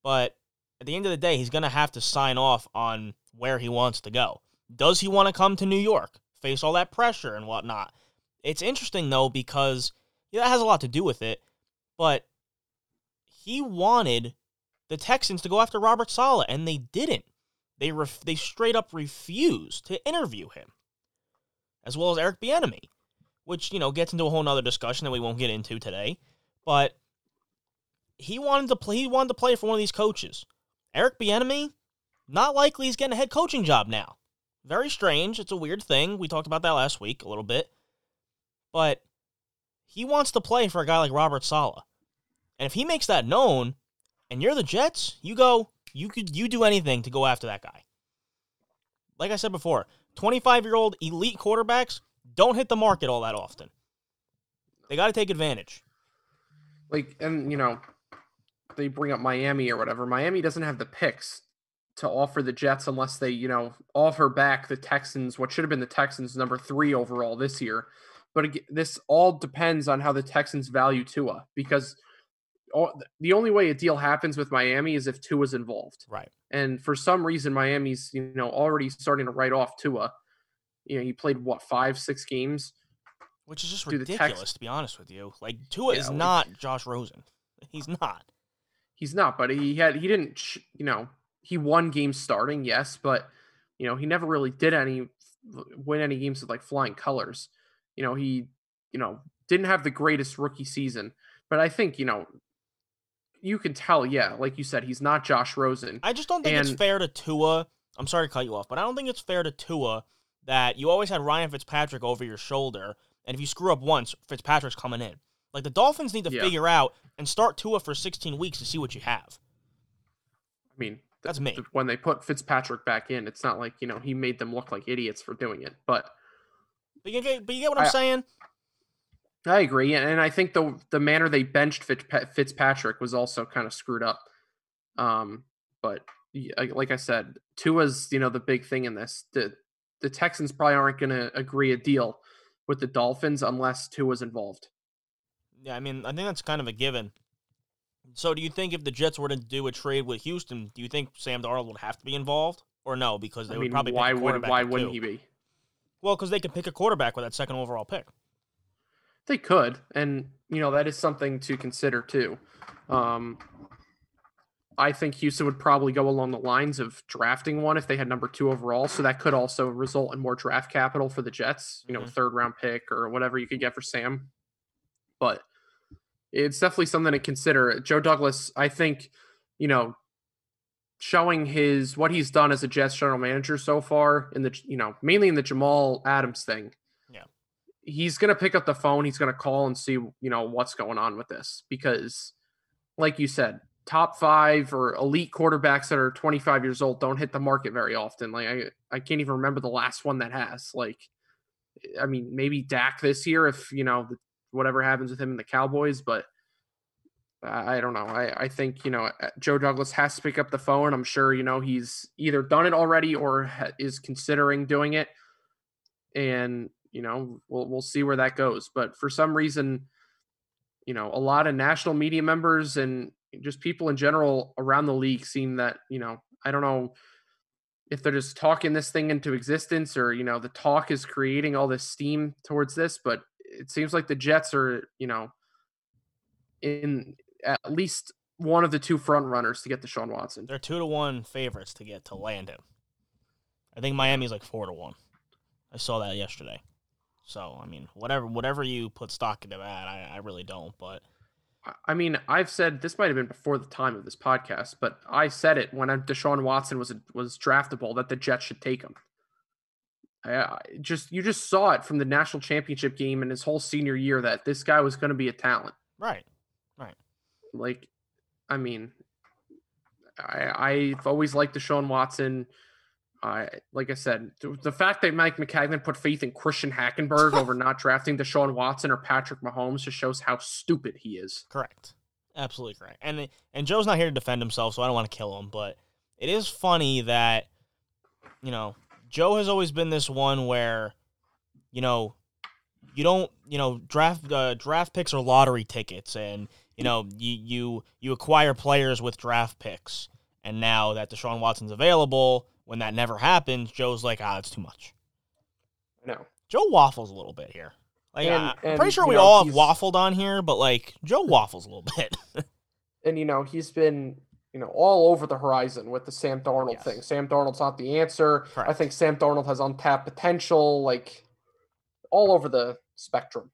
But at the end of the day, he's going to have to sign off on where he wants to go. Does he want to come to New York, face all that pressure and whatnot? It's interesting though because yeah, that has a lot to do with it. But he wanted the Texans to go after Robert Saleh, and they didn't. They ref- they straight up refused to interview him, as well as Eric Bieniemy, which you know gets into a whole nother discussion that we won't get into today. But he wanted to play. He wanted to play for one of these coaches. Eric Bieniemy, not likely he's getting a head coaching job now. Very strange. It's a weird thing. We talked about that last week a little bit, but he wants to play for a guy like Robert Saleh, and if he makes that known, and you're the Jets, you go. You could you do anything to go after that guy. Like I said before, 25 year old elite quarterbacks don't hit the market all that often. They got to take advantage. Like, and you know, they bring up Miami or whatever. Miami doesn't have the picks to offer the Jets unless they, you know, offer back the Texans, what should have been the Texans number three overall this year. But ag- this all depends on how the Texans value Tua because all, the only way a deal happens with Miami is if Tua's involved. Right. And for some reason, Miami's, you know, already starting to write off Tua. You know, he played what, five, six games? Which is just Tex- ridiculous, to be honest with you. Like Tua Yeah, is like- not Josh Rosen. *laughs* He's not. He's not, but he had he didn't you know he won games starting, yes, but you know he never really did any win any games with like flying colors. You know he you know didn't have the greatest rookie season, but I think you know you can tell, yeah, like you said, he's not Josh Rosen. I just don't think it's fair to Tua. I'm sorry to cut you off, but I don't think it's fair to Tua that you always had Ryan Fitzpatrick over your shoulder, and if you screw up once, Fitzpatrick's coming in. Like the Dolphins need to Yeah. figure out and start Tua for 16 weeks to see what you have. I mean, th- That's me. th- when they put Fitzpatrick back in, it's not like you know he made them look like idiots for doing it, but But you get, but you get what I'm saying? I agree, and and I think the the manner they benched Fitz, Fitzpatrick was also kind of screwed up. Um, but like I said, Tua's you know the big thing in this. The the Texans probably aren't going to agree a deal with the Dolphins unless Tua's involved. Yeah, I mean, I think that's kind of a given. So, do you think if the Jets were to do a trade with Houston, do you think Sam Darnold would have to be involved, or no? Because they I would mean, probably why would why wouldn't two. he be? Well, because they could pick a quarterback with that second overall pick. They could, and you know that is something to consider too. Um, I think Houston would probably go along the lines of drafting one if they had number two overall. So that could also result in more draft capital for the Jets. You know, Mhm. third round pick or whatever you could get for Sam. But it's definitely something to consider. Joe Douglas, I think, you know, showing his what he's done as a Jets general manager so far in the you know mainly in the Jamal Adams thing. Yeah. he's going to pick up the phone. He's going to call and see, you know, what's going on with this because, like you said, top five or elite quarterbacks that are 25 years old don't hit the market very often. Like I, I can't even remember the last one that has. Like, I mean, maybe Dak this year if you know whatever happens with him and the Cowboys, but I don't know. I, I think, you know, uh, Joe Douglas has to pick up the phone. I'm sure, you know, he's either done it already or is considering doing it. And, you know, we'll, we'll see where that goes. But for some reason, you know, a lot of national media members and just people in general around the league seem that, you know, I don't know if they're just talking this thing into existence or, you know, the talk is creating all this steam towards this, but it seems like the Jets are, you know, in at least one of the two front runners to get Deshaun Watson. They're two to one favorites to get to land him. I think Miami's like four to one. I saw that yesterday. So I mean, whatever whatever you put stock into that, I, I really don't. But I mean, I've said this might have been before the time of this podcast, but I said it when Deshaun Watson was was draftable that the Jets should take him. I, just you just saw it from the national championship game and his whole senior year that this guy was going to be a talent. Right. Right. Like, I mean, I I've always liked Deshaun Watson. I like I said, the fact that Mike Maccagnan put faith in Christian Hackenberg over *laughs* not drafting Deshaun Watson or Patrick Mahomes just shows how stupid he is. Correct. Absolutely correct. And and Joe's not here to defend himself, so I don't want to kill him, but it is funny that you know, Joe has always been this one where you know, you don't, you know, draft uh, draft picks are lottery tickets and you know, you you you acquire players with draft picks. And now that Deshaun Watson's available, when that never happens, Joe's like, ah, it's too much. No. Joe waffles a little bit here. Like, And- I, am pretty sure we know, all have waffled on here, but like Joe waffles a little bit. *laughs* and you know he's been you know all over the horizon with the Sam Darnold Yes. thing. Sam Darnold's not the answer. I think Sam Darnold has untapped potential, like all over the spectrum.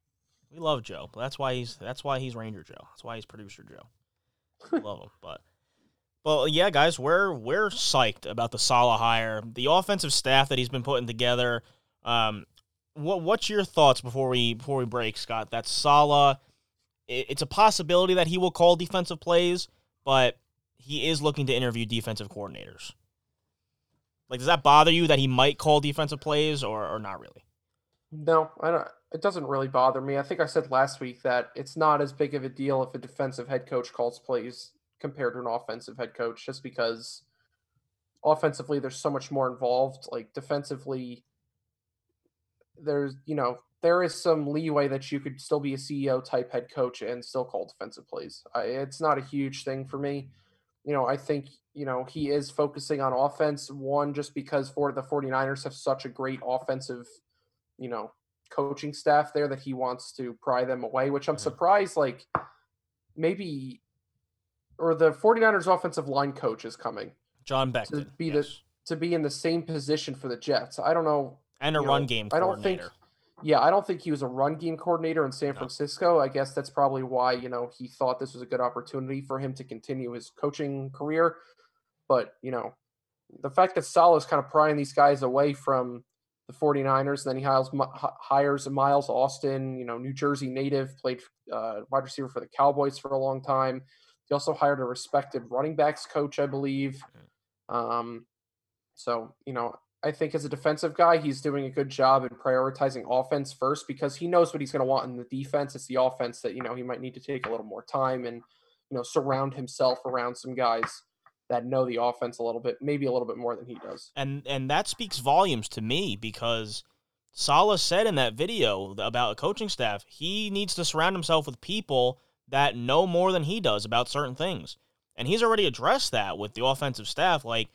we love Joe, that's why he's that's why he's Ranger Joe. That's why he's producer Joe. We love him, but well, yeah, guys, we're we're psyched about the Saleh hire, the offensive staff that he's been putting together. Um, what what's your thoughts before we before we break, Scott? That Saleh, i- it's a possibility that he will call defensive plays, but he is looking to interview defensive coordinators. Like, does that bother you that he might call defensive plays or or not really? No, I don't. It doesn't really bother me. I think I said last week that it's not as big of a deal if a defensive head coach calls plays compared to an offensive head coach, just because offensively there's so much more involved. Like defensively, there's you know there is some leeway that you could still be a CEO type head coach and still call defensive plays. I, it's not a huge thing for me. You know, I think you know he is focusing on offense one just because for the 49ers have such a great offensive you know coaching staff there that he wants to pry them away which i'm Mhm. surprised like maybe or the 49ers offensive line coach is coming John Benton, be the- yes. to be in the same position for the jets i don't know and a run know, game I don't think. Yeah i don't think he was a run game coordinator in san francisco i guess that's probably why you know he thought this was a good opportunity for him to continue his coaching career but you know the fact that Saleh's kind of prying these guys away from the 49ers. And then he hires, hires Miles Austin, you know, New Jersey native, played uh, wide receiver for the Cowboys for a long time. He also hired a respected running backs coach, I believe. Um, so, you know, I think as a defensive guy, he's doing a good job in prioritizing offense first because he knows what he's going to want in the defense. It's the offense that, you know, he might need to take a little more time and, you know, surround himself around some guys that know the offense a little bit, maybe a little bit more than he does. and and that speaks volumes to me because Saleh said in that video about a coaching staff, he needs to surround himself with people that know more than he does about certain things. And he's already addressed that with the offensive staff like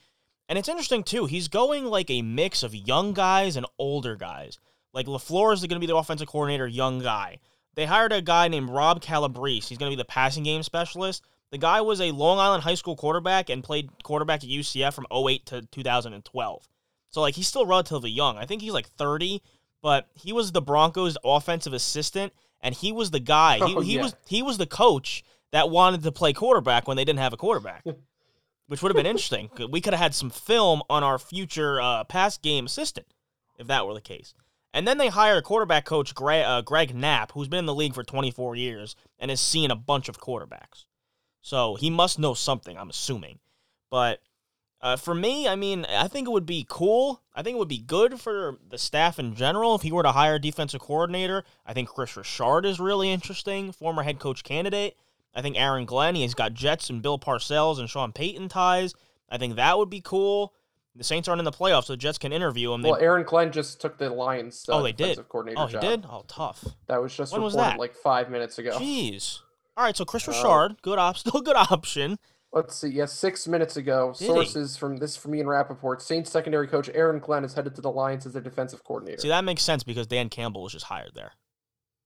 and it's interesting too. He's going like a mix of young guys and older guys. Like LaFleur is going to be the offensive coordinator, young guy. They hired a guy named Rob Calabrese. He's going to be the passing game specialist. The guy was a Long Island high school quarterback and played quarterback at UCF from 08 to 2012. So like he's still relatively young. I think he's like 30, but he was the Broncos offensive assistant and he was the guy. He, Oh, he yeah. was he was the coach that wanted to play quarterback when they didn't have a quarterback. *laughs* Which would have been interesting. We could have had some film on our future uh, game assistant if that were the case. And then they hire quarterback coach Greg, uh, Greg Knapp, who's been in the league for 24 years and has seen a bunch of quarterbacks. So he must know something, I'm assuming. But uh, for me, I mean, I think it would be cool. I think it would be good for the staff in general if he were to hire a defensive coordinator. I think Kris Richard is really interesting, former head coach candidate. I think Aaron Glenn, he's got Jets and Bill Parcells and Sean Payton ties. I think that would be cool. The Saints aren't in the playoffs, so the Jets can interview him. They... Well, Aaron Glenn just took the Lions. Uh, oh, they did. Coordinator oh, he job. did. Oh, tough. That was just when was that? like five minutes ago. Jeez. All right, so Kris uh, Richard, good op, *laughs* still good option. Let's see. Yes, six minutes ago. Did sources he? from this from Ian Rapoport. Saints secondary coach Aaron Glenn is headed to the Lions as their defensive coordinator. See, that makes sense because Dan Campbell was just hired there.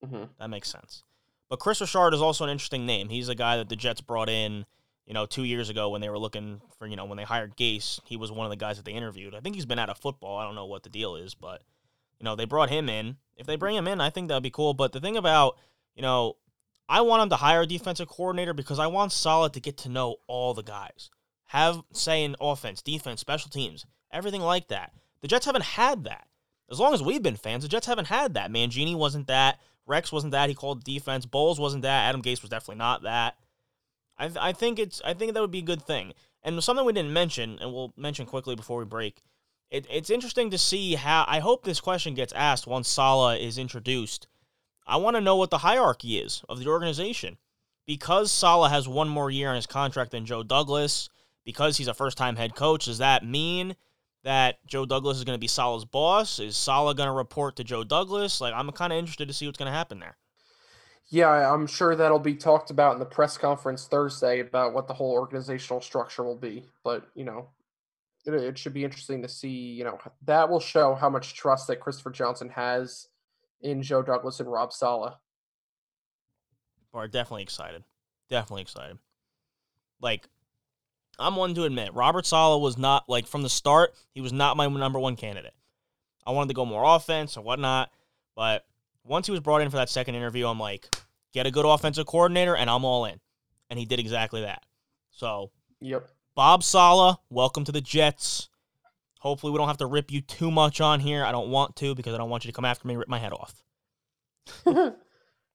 Mm-hmm. That makes sense. But Kris Richard is also an interesting name. He's a guy that the Jets brought in, you know, two years ago when they were looking for, you know, when they hired Gase. He was one of the guys that they interviewed. I think he's been out of football. I don't know what the deal is, but you know, they brought him in. If they bring him in, I think that'd be cool. But the thing about, you know, I want him to hire a defensive coordinator because I want Saleh to get to know all the guys, have say in offense, defense, special teams, everything like that. The Jets haven't had that. As long as we've been fans, the Jets haven't had that. Mangini wasn't that. Rex wasn't that. He called defense. Bowles wasn't that. Adam Gase was definitely not that. I, th- I think it's I think that would be a good thing. And something we didn't mention, and we'll mention quickly before we break. It, it's interesting to see how. I hope this question gets asked once Saleh is introduced. I want to know what the hierarchy is of the organization, because Saleh has one more year on his contract than Joe Douglas. Because he's a first-time head coach, does that mean that Joe Douglas is going to be Saleh's boss? Is Saleh going to report to Joe Douglas? Like, I'm kind of interested to see what's going to happen there. Yeah, I'm sure that'll be talked about in the press conference Thursday about what the whole organizational structure will be. But, you know, it, it should be interesting to see, you know, that will show how much trust that Christopher Johnson has in Joe Douglas and Rob Saleh. We're definitely excited. Definitely excited. Like, I'm one to admit Robert Saleh was not like from the start. He was not my number one candidate. I wanted to go more offense or whatnot, but once he was brought in for that second interview, I'm like, get a good offensive coordinator, and I'm all in. And he did exactly that. So, yep. Bob Saleh, welcome to the Jets. Hopefully, we don't have to rip you too much on here. I don't want to because I don't want you to come after me and rip my head off. *laughs*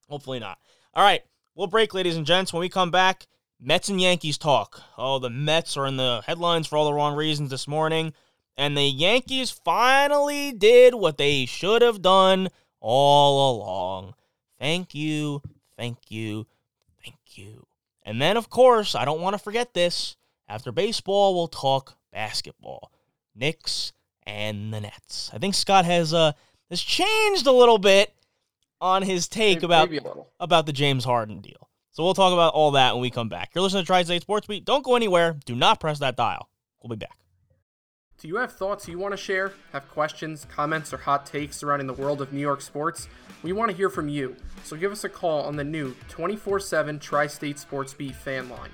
Hopefully not. All right, we'll break, ladies and gents. When we come back, Mets and Yankees talk. Oh, the Mets are in the headlines for all the wrong reasons this morning. And the Yankees finally did what they should have done all along. Thank you, thank you, thank you. And then, of course, I don't want to forget this. After baseball, we'll talk basketball. Knicks and the Nets. I think Scott has uh has changed a little bit on his take Maybe about about the James Harden deal. So we'll talk about all that when we come back. You're listening to Tri State Sports Beat. Don't go anywhere. Do not press that dial. We'll be back. Do you have thoughts you want to share? Have questions, comments, or hot takes surrounding the world of New York sports? We want to hear from you, so give us a call on the new 24 7 Tri State Sports Beat fan line.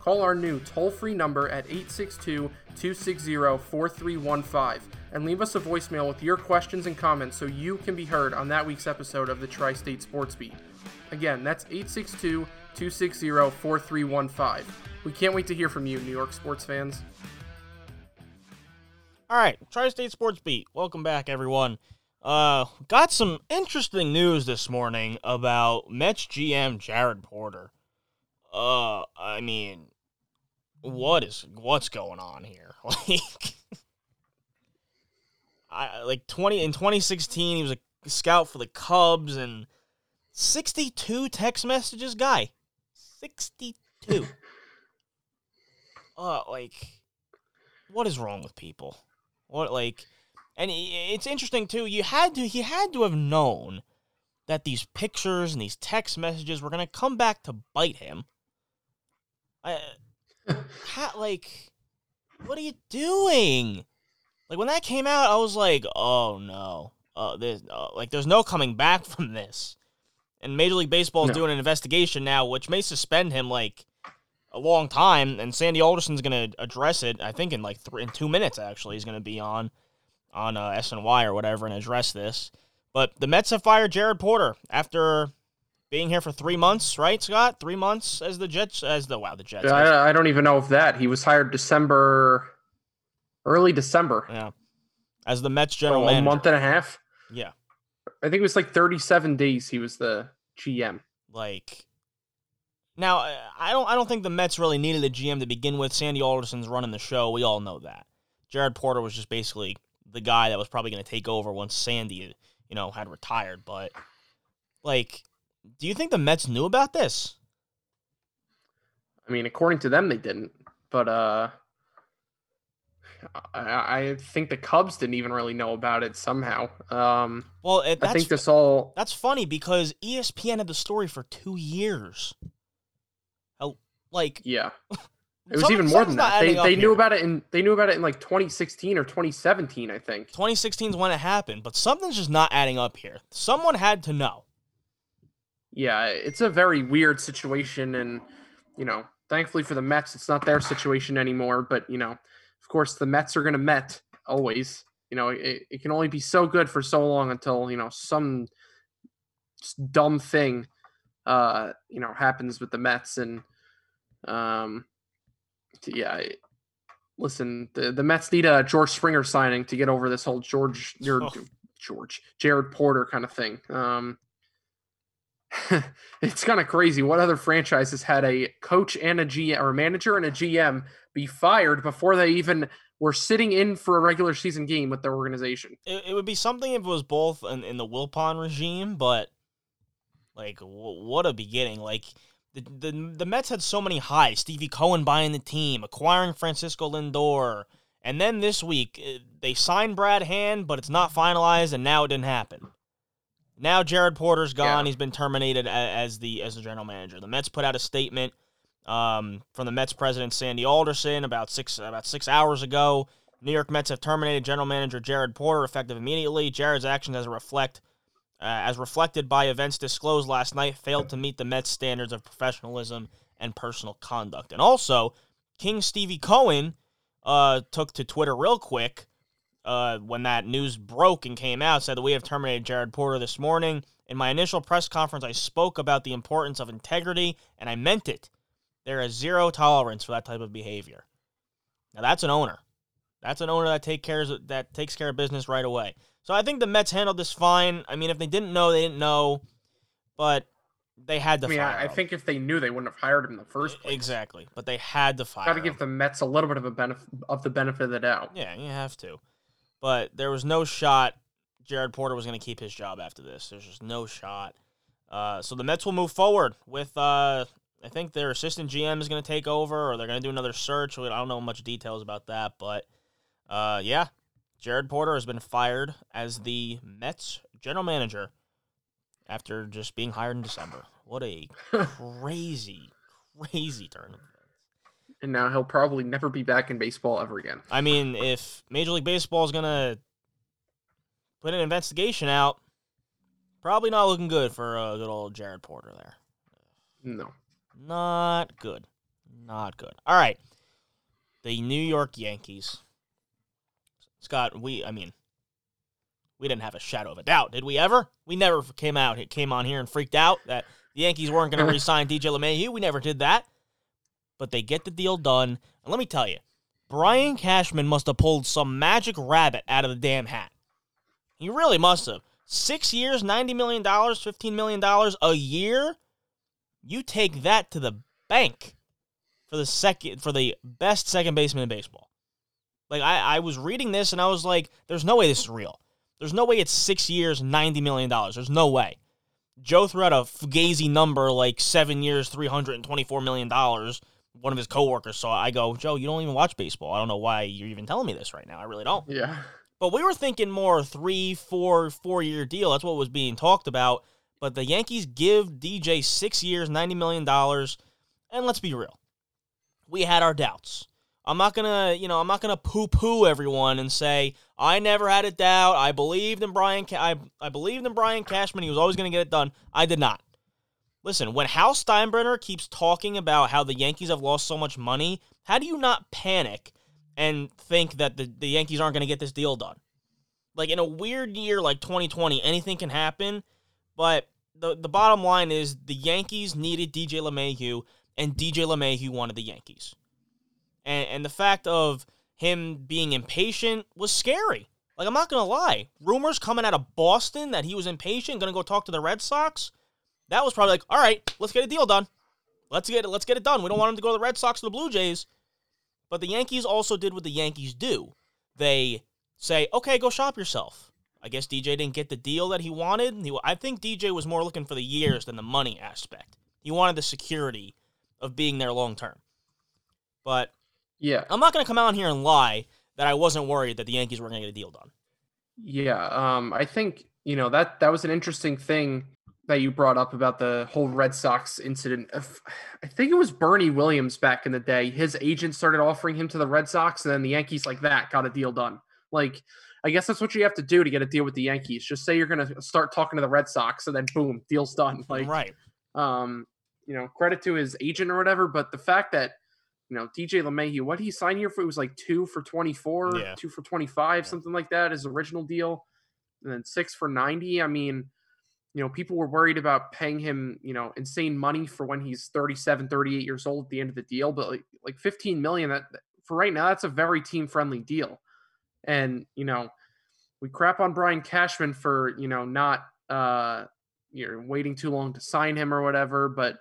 Call our new toll free number at 862 260 4315 and leave us a voicemail with your questions and comments so you can be heard on that week's episode of the Tri State Sports Beat. Again, that's 862 260 4315. We can't wait to hear from you, New York sports fans. All right, Tri State Sports Beat. Welcome back, everyone. Uh, got some interesting news this morning about Mets GM Jared Porter. Uh, I mean, what is what's going on here? *laughs* Like, I like twenty in twenty sixteen, he was a scout for the Cubs and 62 text messages, guy. 62. *laughs* uh, like, what is wrong with people? What, like, and it's interesting too. You had to, he had to have known that these pictures and these text messages were gonna come back to bite him. I, *laughs* how, like, what are you doing? Like when that came out, I was like, oh no, uh, this, uh, like, there's no coming back from this. And Major League Baseball is no. doing an investigation now, which may suspend him like a long time. And Sandy Alderson's going to address it. I think in like three, in two minutes. Actually, he's going to be on on uh, SNY or whatever and address this. But the Mets have fired Jared Porter after being here for three months, right, Scott? Three months as the Jets, as the wow, the Jets. I, I don't even know if that he was hired December, early December. Yeah, as the Mets general oh, manager. A month and a half. Yeah. I think it was like 37 days he was the GM. Like now, I- don't I don't think the Mets really needed a GM to begin with. Sandy Alderson's running the show. We all know that. Jared Porter was just basically the guy that was probably going to take over once Sandy, you know, had retired. But like, do you think the Mets knew about this? I mean, according to them, they didn't. But uh, I, I think the Cubs didn't even really know about it somehow. Um, Well, it, I think this all. that's funny because ESPN had the story for two years. How, like Yeah, *laughs* it was some- even more than that. They they knew here. about it in they knew about it in like 2016 or 2017, I think. 2016 is when it happened, but something's just not adding up here. Someone had to know. Yeah, it's a very weird situation, and you know, thankfully for the Mets, it's not their situation anymore. But you know, of course, the Mets are going to Met always. You know, it, it can only be so good for so long until you know some dumb thing, uh, you know, happens with the Mets, and um, yeah. Listen, the, the Mets need a George Springer signing to get over this whole George your *laughs* Oh. George Jared Porter kind of thing. Um, *laughs* it's kind of crazy. What other franchises had a coach and a GM or a manager and a GM be fired before they even were sitting in for a regular season game with their organization? It, it would be something if it was both in, in the Wilpon regime, but like, w- what a beginning! Like, the, the the Mets had so many highs: Stevie Cohen buying the team, acquiring Francisco Lindor, and then this week eh, they signed Brad Hand, but it's not finalized, and now it didn't happen. Now Jared Porter's gone; Yeah. he's been terminated as the as the general manager. The Mets put out a statement um, from the Mets president Sandy Alderson about six about six hours ago. New York Mets have terminated general manager Jared Porter effective immediately. Jared's actions as a reflect uh, as reflected by events disclosed last night failed to meet the Mets standards of professionalism and personal conduct. And also, King Stevie Cohen uh, took to Twitter real quick uh, when that news broke and came out, said that we have terminated Jared Porter this morning. In my initial press conference, I spoke about the importance of integrity, and I meant it. There is zero tolerance for that type of behavior. Now that's an owner. That's an owner that take cares that takes care of business right away. So I think the Mets handled this fine. I mean, if they didn't know, they didn't know, but they had to I mean, fire. I, I think if they knew, they wouldn't have hired him in the first place. exactly, but they had to fire. Got to give the Mets a little bit of a benefit of the benefit of the doubt. Yeah, you have to. But there was no shot Jared Porter was going to keep his job after this. There's just no shot. Uh, so the Mets will move forward with, uh, I think their assistant GM is going to take over, or they're going to do another search. I don't know much details about that, but uh, yeah, Jared Porter has been fired as the Mets general manager after just being hired in December. What a *laughs* crazy, crazy turn. And now he'll probably never be back in baseball ever again. I mean, if Major League Baseball is gonna put an investigation out, probably not looking good for uh, good old Jared Porter there. No. Not good. Not good. All right. The New York Yankees. Scott, we I mean, we didn't have a shadow of a doubt, did we ever? We never came out came on here and freaked out that the Yankees weren't going *laughs* to re-sign DJ LeMahieu. We never did that. But they get the deal done. And let me tell you, Brian Cashman must have pulled some magic rabbit out of the damn hat. He really must have. Six years, $90 million, $15 million a year? You take that to the bank for the second for the best second baseman in baseball. Like I, I was reading this and I was like, there's no way this is real. There's no way it's six years, ninety million dollars. There's no way. Joe threw out a fugazi number like seven years, three hundred and twenty-four million dollars. One of his coworkers saw. it. I go, Joe, you don't even watch baseball. I don't know why you're even telling me this right now. I really don't. Yeah. But we were thinking more three, four, four year deal. That's what was being talked about. But the Yankees give DJ six years, $90 million. And let's be real. We had our doubts. I'm not gonna, you know, I'm not gonna poo-poo everyone and say I never had a doubt. I believed in Brian. Ca- I I believed in Brian Cashman. He was always gonna get it done. I did not. Listen, when Hal Steinbrenner keeps talking about how the Yankees have lost so much money, how do you not panic and think that the, the Yankees aren't going to get this deal done? Like in a weird year like 2020, anything can happen. But the the bottom line is the Yankees needed DJ LeMahieu, and DJ LeMahieu wanted the Yankees. And and the fact of him being impatient was scary. Like I'm not gonna lie, rumors coming out of Boston that he was impatient, gonna go talk to the Red Sox. That was probably like, all right, let's get a deal done. Let's get it. Let's get it done. We don't want him to go to the Red Sox or the Blue Jays. But the Yankees also did what the Yankees do. They say, okay, go shop yourself. I guess DJ didn't get the deal that he wanted. He, I think DJ was more looking for the years than the money aspect. He wanted the security of being there long term. But Yeah. I'm not going to come out here and lie that I wasn't worried that the Yankees were going to get a deal done. Yeah, um, I think you know that that was an interesting thing that you brought up about the whole Red Sox incident. If- I think it was Bernie Williams back in the day. His agent started offering him to the Red Sox, and then the Yankees like that got a deal done. Like, I guess that's what you have to do to get a deal with the Yankees. Just say you're going to start talking to the Red Sox, and then boom, deal's done. Like, right. um, you know, credit to his agent or whatever. But the fact that you know DJ LeMahieu, what he signed here for it was like two for twenty four, Yeah. two for twenty five, Yeah. something like that. His original deal, and then six for ninety. I mean, you know, people were worried about paying him, you know, insane money for when he's 37, 38 years old at the end of the deal, but like like 15 million that for right now that's a very team friendly deal. And, you know, we crap on Brian Cashman for, you know, not uh you're waiting too long to sign him or whatever, but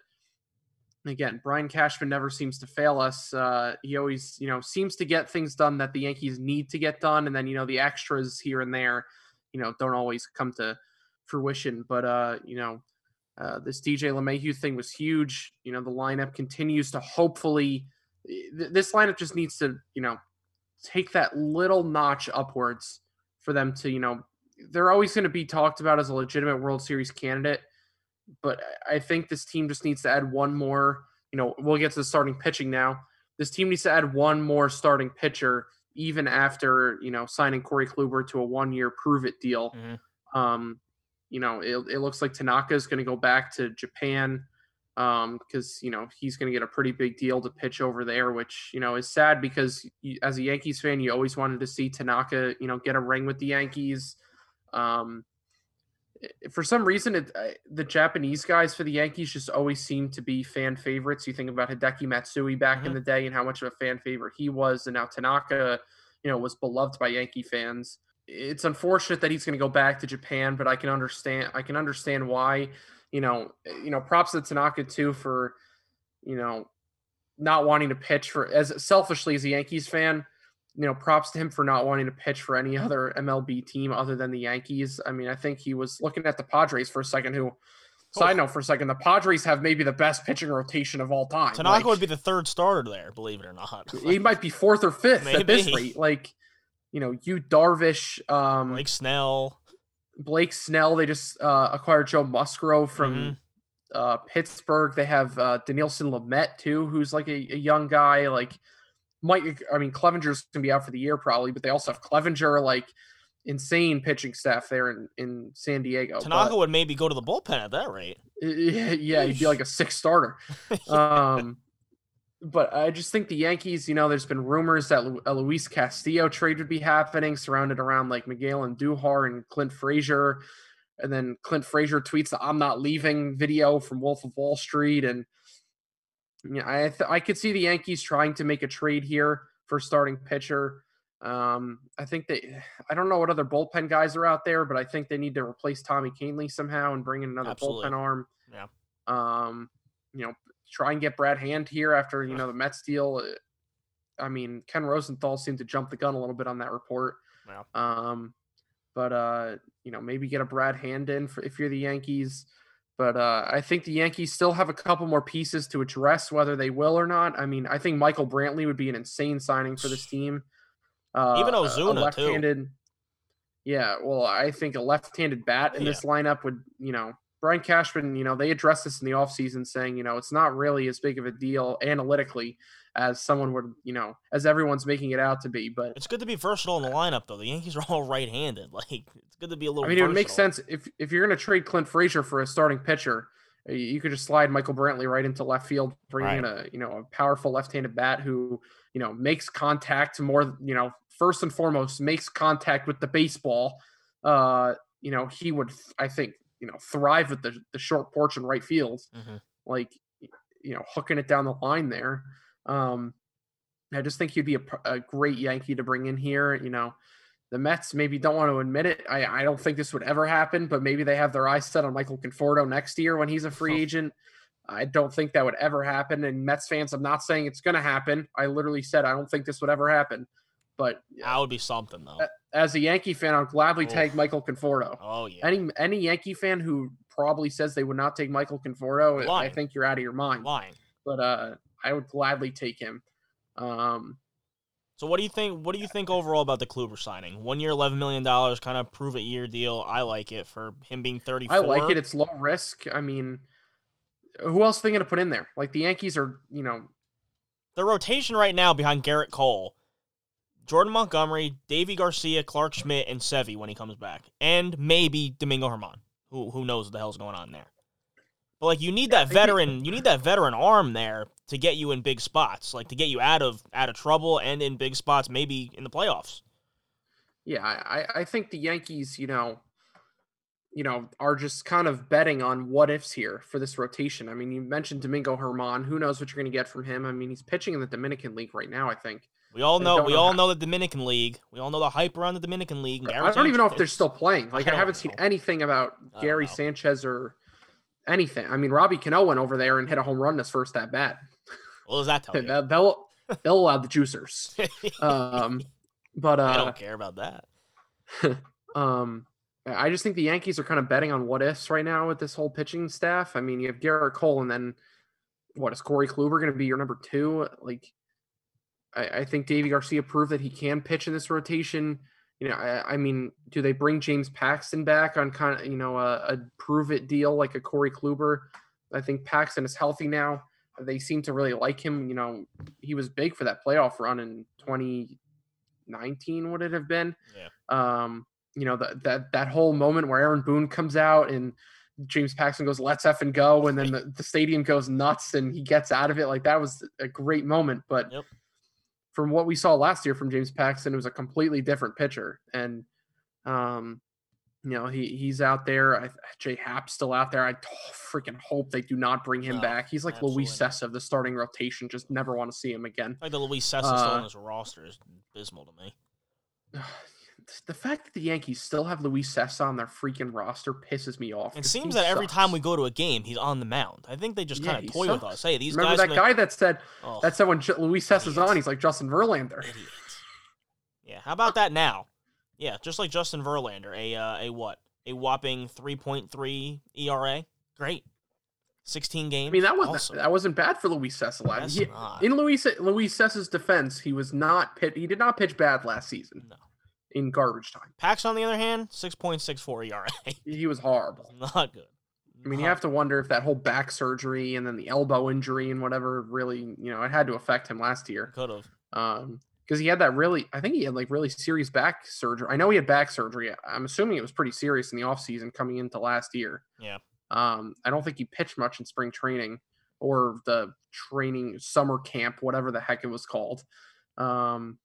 again, Brian Cashman never seems to fail us. Uh, he always, you know, seems to get things done that the Yankees need to get done, and then you know the extras here and there, you know, don't always come to fruition. But uh, you know, uh, this DJ LeMahieu thing was huge. You know, the lineup continues to hopefully. th- This lineup just needs to, you know, take that little notch upwards for them to, you know, they're always going to be talked about as a legitimate World Series candidate but I think this team just needs to add one more. You know, we'll get to the starting pitching now. This team needs to add one more starting pitcher, even after you know signing Corey Kluber to a one-year prove-it deal. Mhm. Um, you know, it, it looks like Tanaka is going to go back to Japan um, because you know he's going to get a pretty big deal to pitch over there, which you know is sad because you, as a Yankees fan, you always wanted to see Tanaka, you know, get a ring with the Yankees. Um, for some reason, it, the Japanese guys for the Yankees just always seem to be fan favorites. You think about Hideki Matsui back in Mhm. the day and how much of a fan favorite he was, and now Tanaka, you know, was beloved by Yankee fans. It's unfortunate that he's going to go back to Japan, but I can understand. I can understand why. You know, you know, props to Tanaka too for, you know, not wanting to pitch for as selfishly as a Yankees fan you know, props to him for not wanting to pitch for any other MLB team other than the Yankees. I mean, I think he was looking at the Padres for a second. Who, oh. side note, for a second, the Padres have maybe the best pitching rotation of all time. Tanaka Like, would be the third starter there, believe it or not. he might be fourth or fifth at this rate. Like, you know, you Darvish, um, Blake Snell. Blake Snell. They just uh, acquired Joe Musgrove from Mm-hmm. uh, Pittsburgh. They have uh, Dinelson Lamet too, who's like a, a young guy. Like, might I mean Clevinger's gonna be out for the year probably, but they also have Clevinger, like insane pitching staff there in, in San Diego. Tanaka But, would maybe go to the bullpen at that rate. *laughs* yeah, yeah, he'd be like a six starter. *laughs* Um, but I just think the Yankees, you know, there's been rumors that a Luis Castillo trade would be happening, surrounded around like Miguel Andujar and Clint Frazier. And then Clint Frazier tweets the "I'm not leaving" video from Wolf of Wall Street, and yeah, I th- I could see the Yankees trying to make a trade here for starting pitcher. Um, I think they, I don't know what other bullpen guys are out there, but I think they need to replace Tommy Kahnle somehow and bring in another Absolutely. bullpen arm. Yeah. Um, you know, try and get Brad Hand here after you know the Mets deal. Uh, I mean, Ken Rosenthal seemed to jump the gun a little bit on that report. Yeah. Um, but uh, you know, maybe get a Brad Hand in for if you're the Yankees. But uh, I think the Yankees still have a couple more pieces to address whether they will or not. I mean, I think Michael Brantley would be an insane signing for this team. Uh, Even Ozuna, too. left-handed. Yeah, well, I think a left-handed bat in Yeah. this lineup would, you know, Brian Cashman, you know, they addressed this in the offseason saying, you know, it's not really as big of a deal analytically as someone would, you know, as everyone's making it out to be. But It's good to be versatile in the lineup, though. The Yankees are all *laughs* right-handed. Like it's good to be a little. I mean, it would make sense if if you're going to trade Clint Frazier for a starting pitcher, you could just slide Michael Brantley right into left field, bring in a you know a powerful left-handed bat who you know makes contact more. You know, first and foremost, makes contact with the baseball. Uh, you know, he would, I think, you know, thrive with the the short porch and right field, Mhm. like you know, hooking it down the line there. Um, I just think he'd be a, a great Yankee to bring in here. You know, the Mets maybe don't want to admit it. I, I don't think this would ever happen, but maybe they have their eyes set on Michael Conforto next year when he's a free *laughs* agent. I don't think that would ever happen. And Mets fans, I'm not saying it's going to happen. I literally said I don't think this would ever happen. But that would be something though. As a Yankee fan, I'll gladly take Michael Conforto. Oh yeah, Any any Yankee fan who probably says they would not take Michael Conforto, I think you're out of your mind. lying. But uh, I would gladly take him. Um, So what do you think? What do you think overall about the Kluber signing? One year, eleven million dollars, kind of prove it year deal. I like it for him being thirty. I like it. It's low risk. I mean, who else are they going to put in there? Like the Yankees are, you know, the rotation right now behind Gerrit Cole, Jordan Montgomery, Deivi Garcia, Clarke Schmidt, and Sevy when he comes back, and maybe Domingo Germán. Who who knows what the hell's going on there? But like you need that veteran, you need that veteran arm there to get you in big spots, like to get you out of out of trouble and in big spots, maybe in the playoffs. yeah, I, I- I think the Yankees, you know, you know, are just kind of betting on what ifs here for this rotation. I mean, you mentioned Domingo Germán. Who knows what you're going to get from him? I mean, he's pitching in the Dominican League right now. I think. We all know we know all how- know the Dominican League. We all know the hype around the Dominican League. and I don't even know if they're still playing. Like I, don't haven't seen anything about Gary know. Sanchez or anything. I mean, Robbie Cano went over there and hit a home run this first at bat. What does that tell you? They'll they'll *laughs* they'll allow the juicers. Um, but uh, I don't care about that. *laughs* Um, I just think the Yankees are kind of betting on what ifs right now with this whole pitching staff. I mean, you have Gerrit Cole, and then what is Corey Kluber going to be your number two? Like, I, I think Deivi Garcia proved that he can pitch in this rotation. You know, I, I mean, do they bring James Paxton back on kind of you know a, a prove it deal like a Corey Kluber? I think Paxton is healthy now. They seem to really like him. You know, he was big for that playoff run in 2019. Would it have been? Yeah. Um, you know, that that that whole moment where Aaron Boone comes out and James Paxton goes, "Let's f and go," and then the, the stadium goes nuts and he gets out of it. Like that was a great moment. But Yep. From what we saw last year from James Paxton, it was a completely different pitcher. And um, you know, he he's out there. I, J.A. Happ's still out there. I t- freaking hope they do not bring him No, back. He's like absolutely Luis. Cessa of the starting rotation. Just never want to see him again. Like the Luis still Uh, on his roster is abysmal to me. *sighs* *sighs* *sighs* The fact that the Yankees still have Luis Cessa on their freaking roster pisses me off. It seems that every time we go to a game, he's on the mound. I think they just Yeah, kind of toy with us. Hey, these Remember guys. that guy that said Oh, that said when J- Luis Cessa's on, he's like Justin Verlander. idiot. Yeah, how about that now? Yeah, just like Justin Verlander, a uh, a what? A whopping 3.3 ERA. Great. 16 games. I mean, that wasn't awesome. that wasn't bad for Luis Cessa. last- He- in Luis Luis Cessa's defense, he was not pit. He did not pitch bad last season. No. In garbage time, Pax, on the other hand, 6.64 ERA. *laughs* he was horrible. not good. I mean, you have to wonder if that whole back surgery and then the elbow injury and whatever really, you know, it had to affect him last year. Could have. Um, because he had that really, I think he had like really serious back surgery. I know he had back surgery. I'm assuming it was pretty serious in the offseason coming into last year. Yeah. Um, I don't think he pitched much in spring training or the training summer camp, whatever the heck it was called. Um,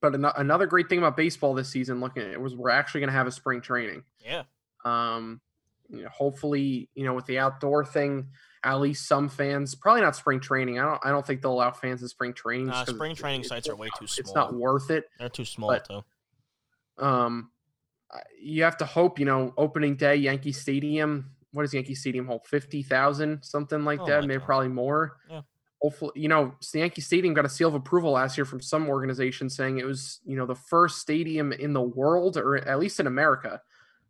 but ano- another great thing about baseball this season, looking at it, was we're actually going to have a spring training. Yeah. Um, you know, hopefully, you know, with the outdoor thing, at least some fans, probably not spring training. I don't, I don't think they'll allow fans in spring training. Nah, spring training it- sites are way too small. It's not worth it. They're too small, but- too. Um, you have to hope, you know, opening day, Yankee Stadium. What does Yankee Stadium hold? Fifty thousand, something like Oh that. Maybe God. probably more. Yeah. Hopefully, you know, the Yankee Stadium got a seal of approval last year from some organization saying it was, you know, the first stadium in the world, or at least in America,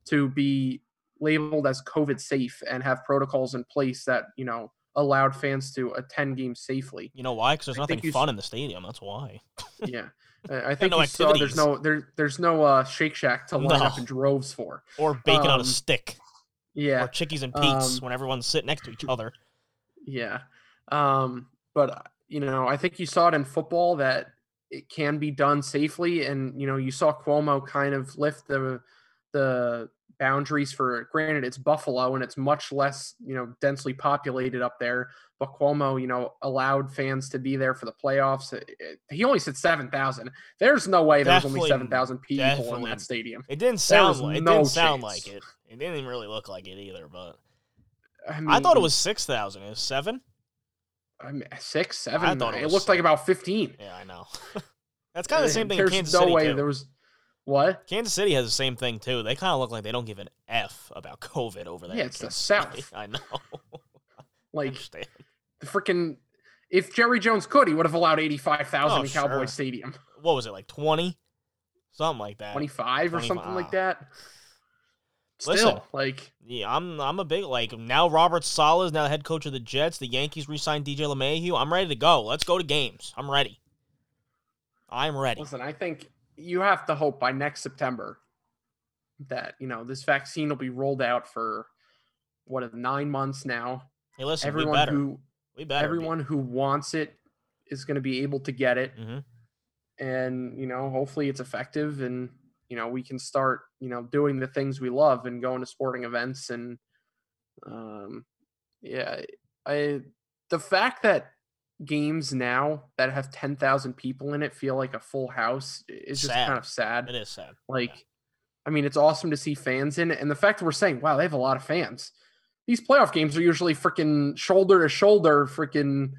to be labeled as COVID safe and have protocols in place that you know allowed fans to attend games safely. You know why? Because there's I nothing fun s- in the stadium. That's why. *laughs* Yeah, I *laughs* think no saw there's no there there's no uh, Shake Shack to line up in droves for. Or bacon on Um, a stick. Yeah, Or Chickie's and Pete's um, when everyone's sitting next to each other. Yeah. Um, but you know, I think you saw it in football that it can be done safely. And, you know, you saw Cuomo kind of lift the the boundaries for granted it's Buffalo and it's much less, you know, densely populated up there. But Cuomo, you know, allowed fans to be there for the playoffs. It- it- he only said seven thousand. There's no way there's only Definitely- seven thousand people in that stadium. It didn't sound like it no didn't sound like it. It didn't even really look like it either, but I, I thought it was six thousand. It was seven? I mean, six, seven. thought it it, looked like about fifteen. Yeah, I know. *laughs* That's kind of the same thing in There's Kansas no City way too. there was. What? Kansas City has the same thing too. They kind of look like they don't give an f about COVID over there. Yeah, it's the Kansas City. South. *laughs* I know. *laughs* Like understand. the freaking. If Jerry Jones could, he would have allowed eighty-five thousand Oh, in Cowboy sure. Stadium. What was it like twenty? Something like that. Twenty-five or something like that. Still, Listen. like Yeah, I'm I'm a big like now. Robert Saleh is now the head coach of the Jets. The Yankees re-signed DJ LeMahieu. I'm ready to go. Let's go to games. I'm ready. I'm ready. Listen, I think you have to hope by next September that you know this vaccine will be rolled out for what is it, nine months now. Hey, listen, we everyone better. who we better. everyone who wants it is going to be able to get it, hmm and you know hopefully it's effective, and you know we can start you know doing the things we love and going to sporting events and um yeah I the fact that games now that have 10,000 people in it feel like a full house is just Sad. kind of sad. It is sad. Like, I mean, it's awesome to see fans in it. And the fact that we're saying, wow, they have a lot of fans. These playoff games are usually freaking shoulder to shoulder, freaking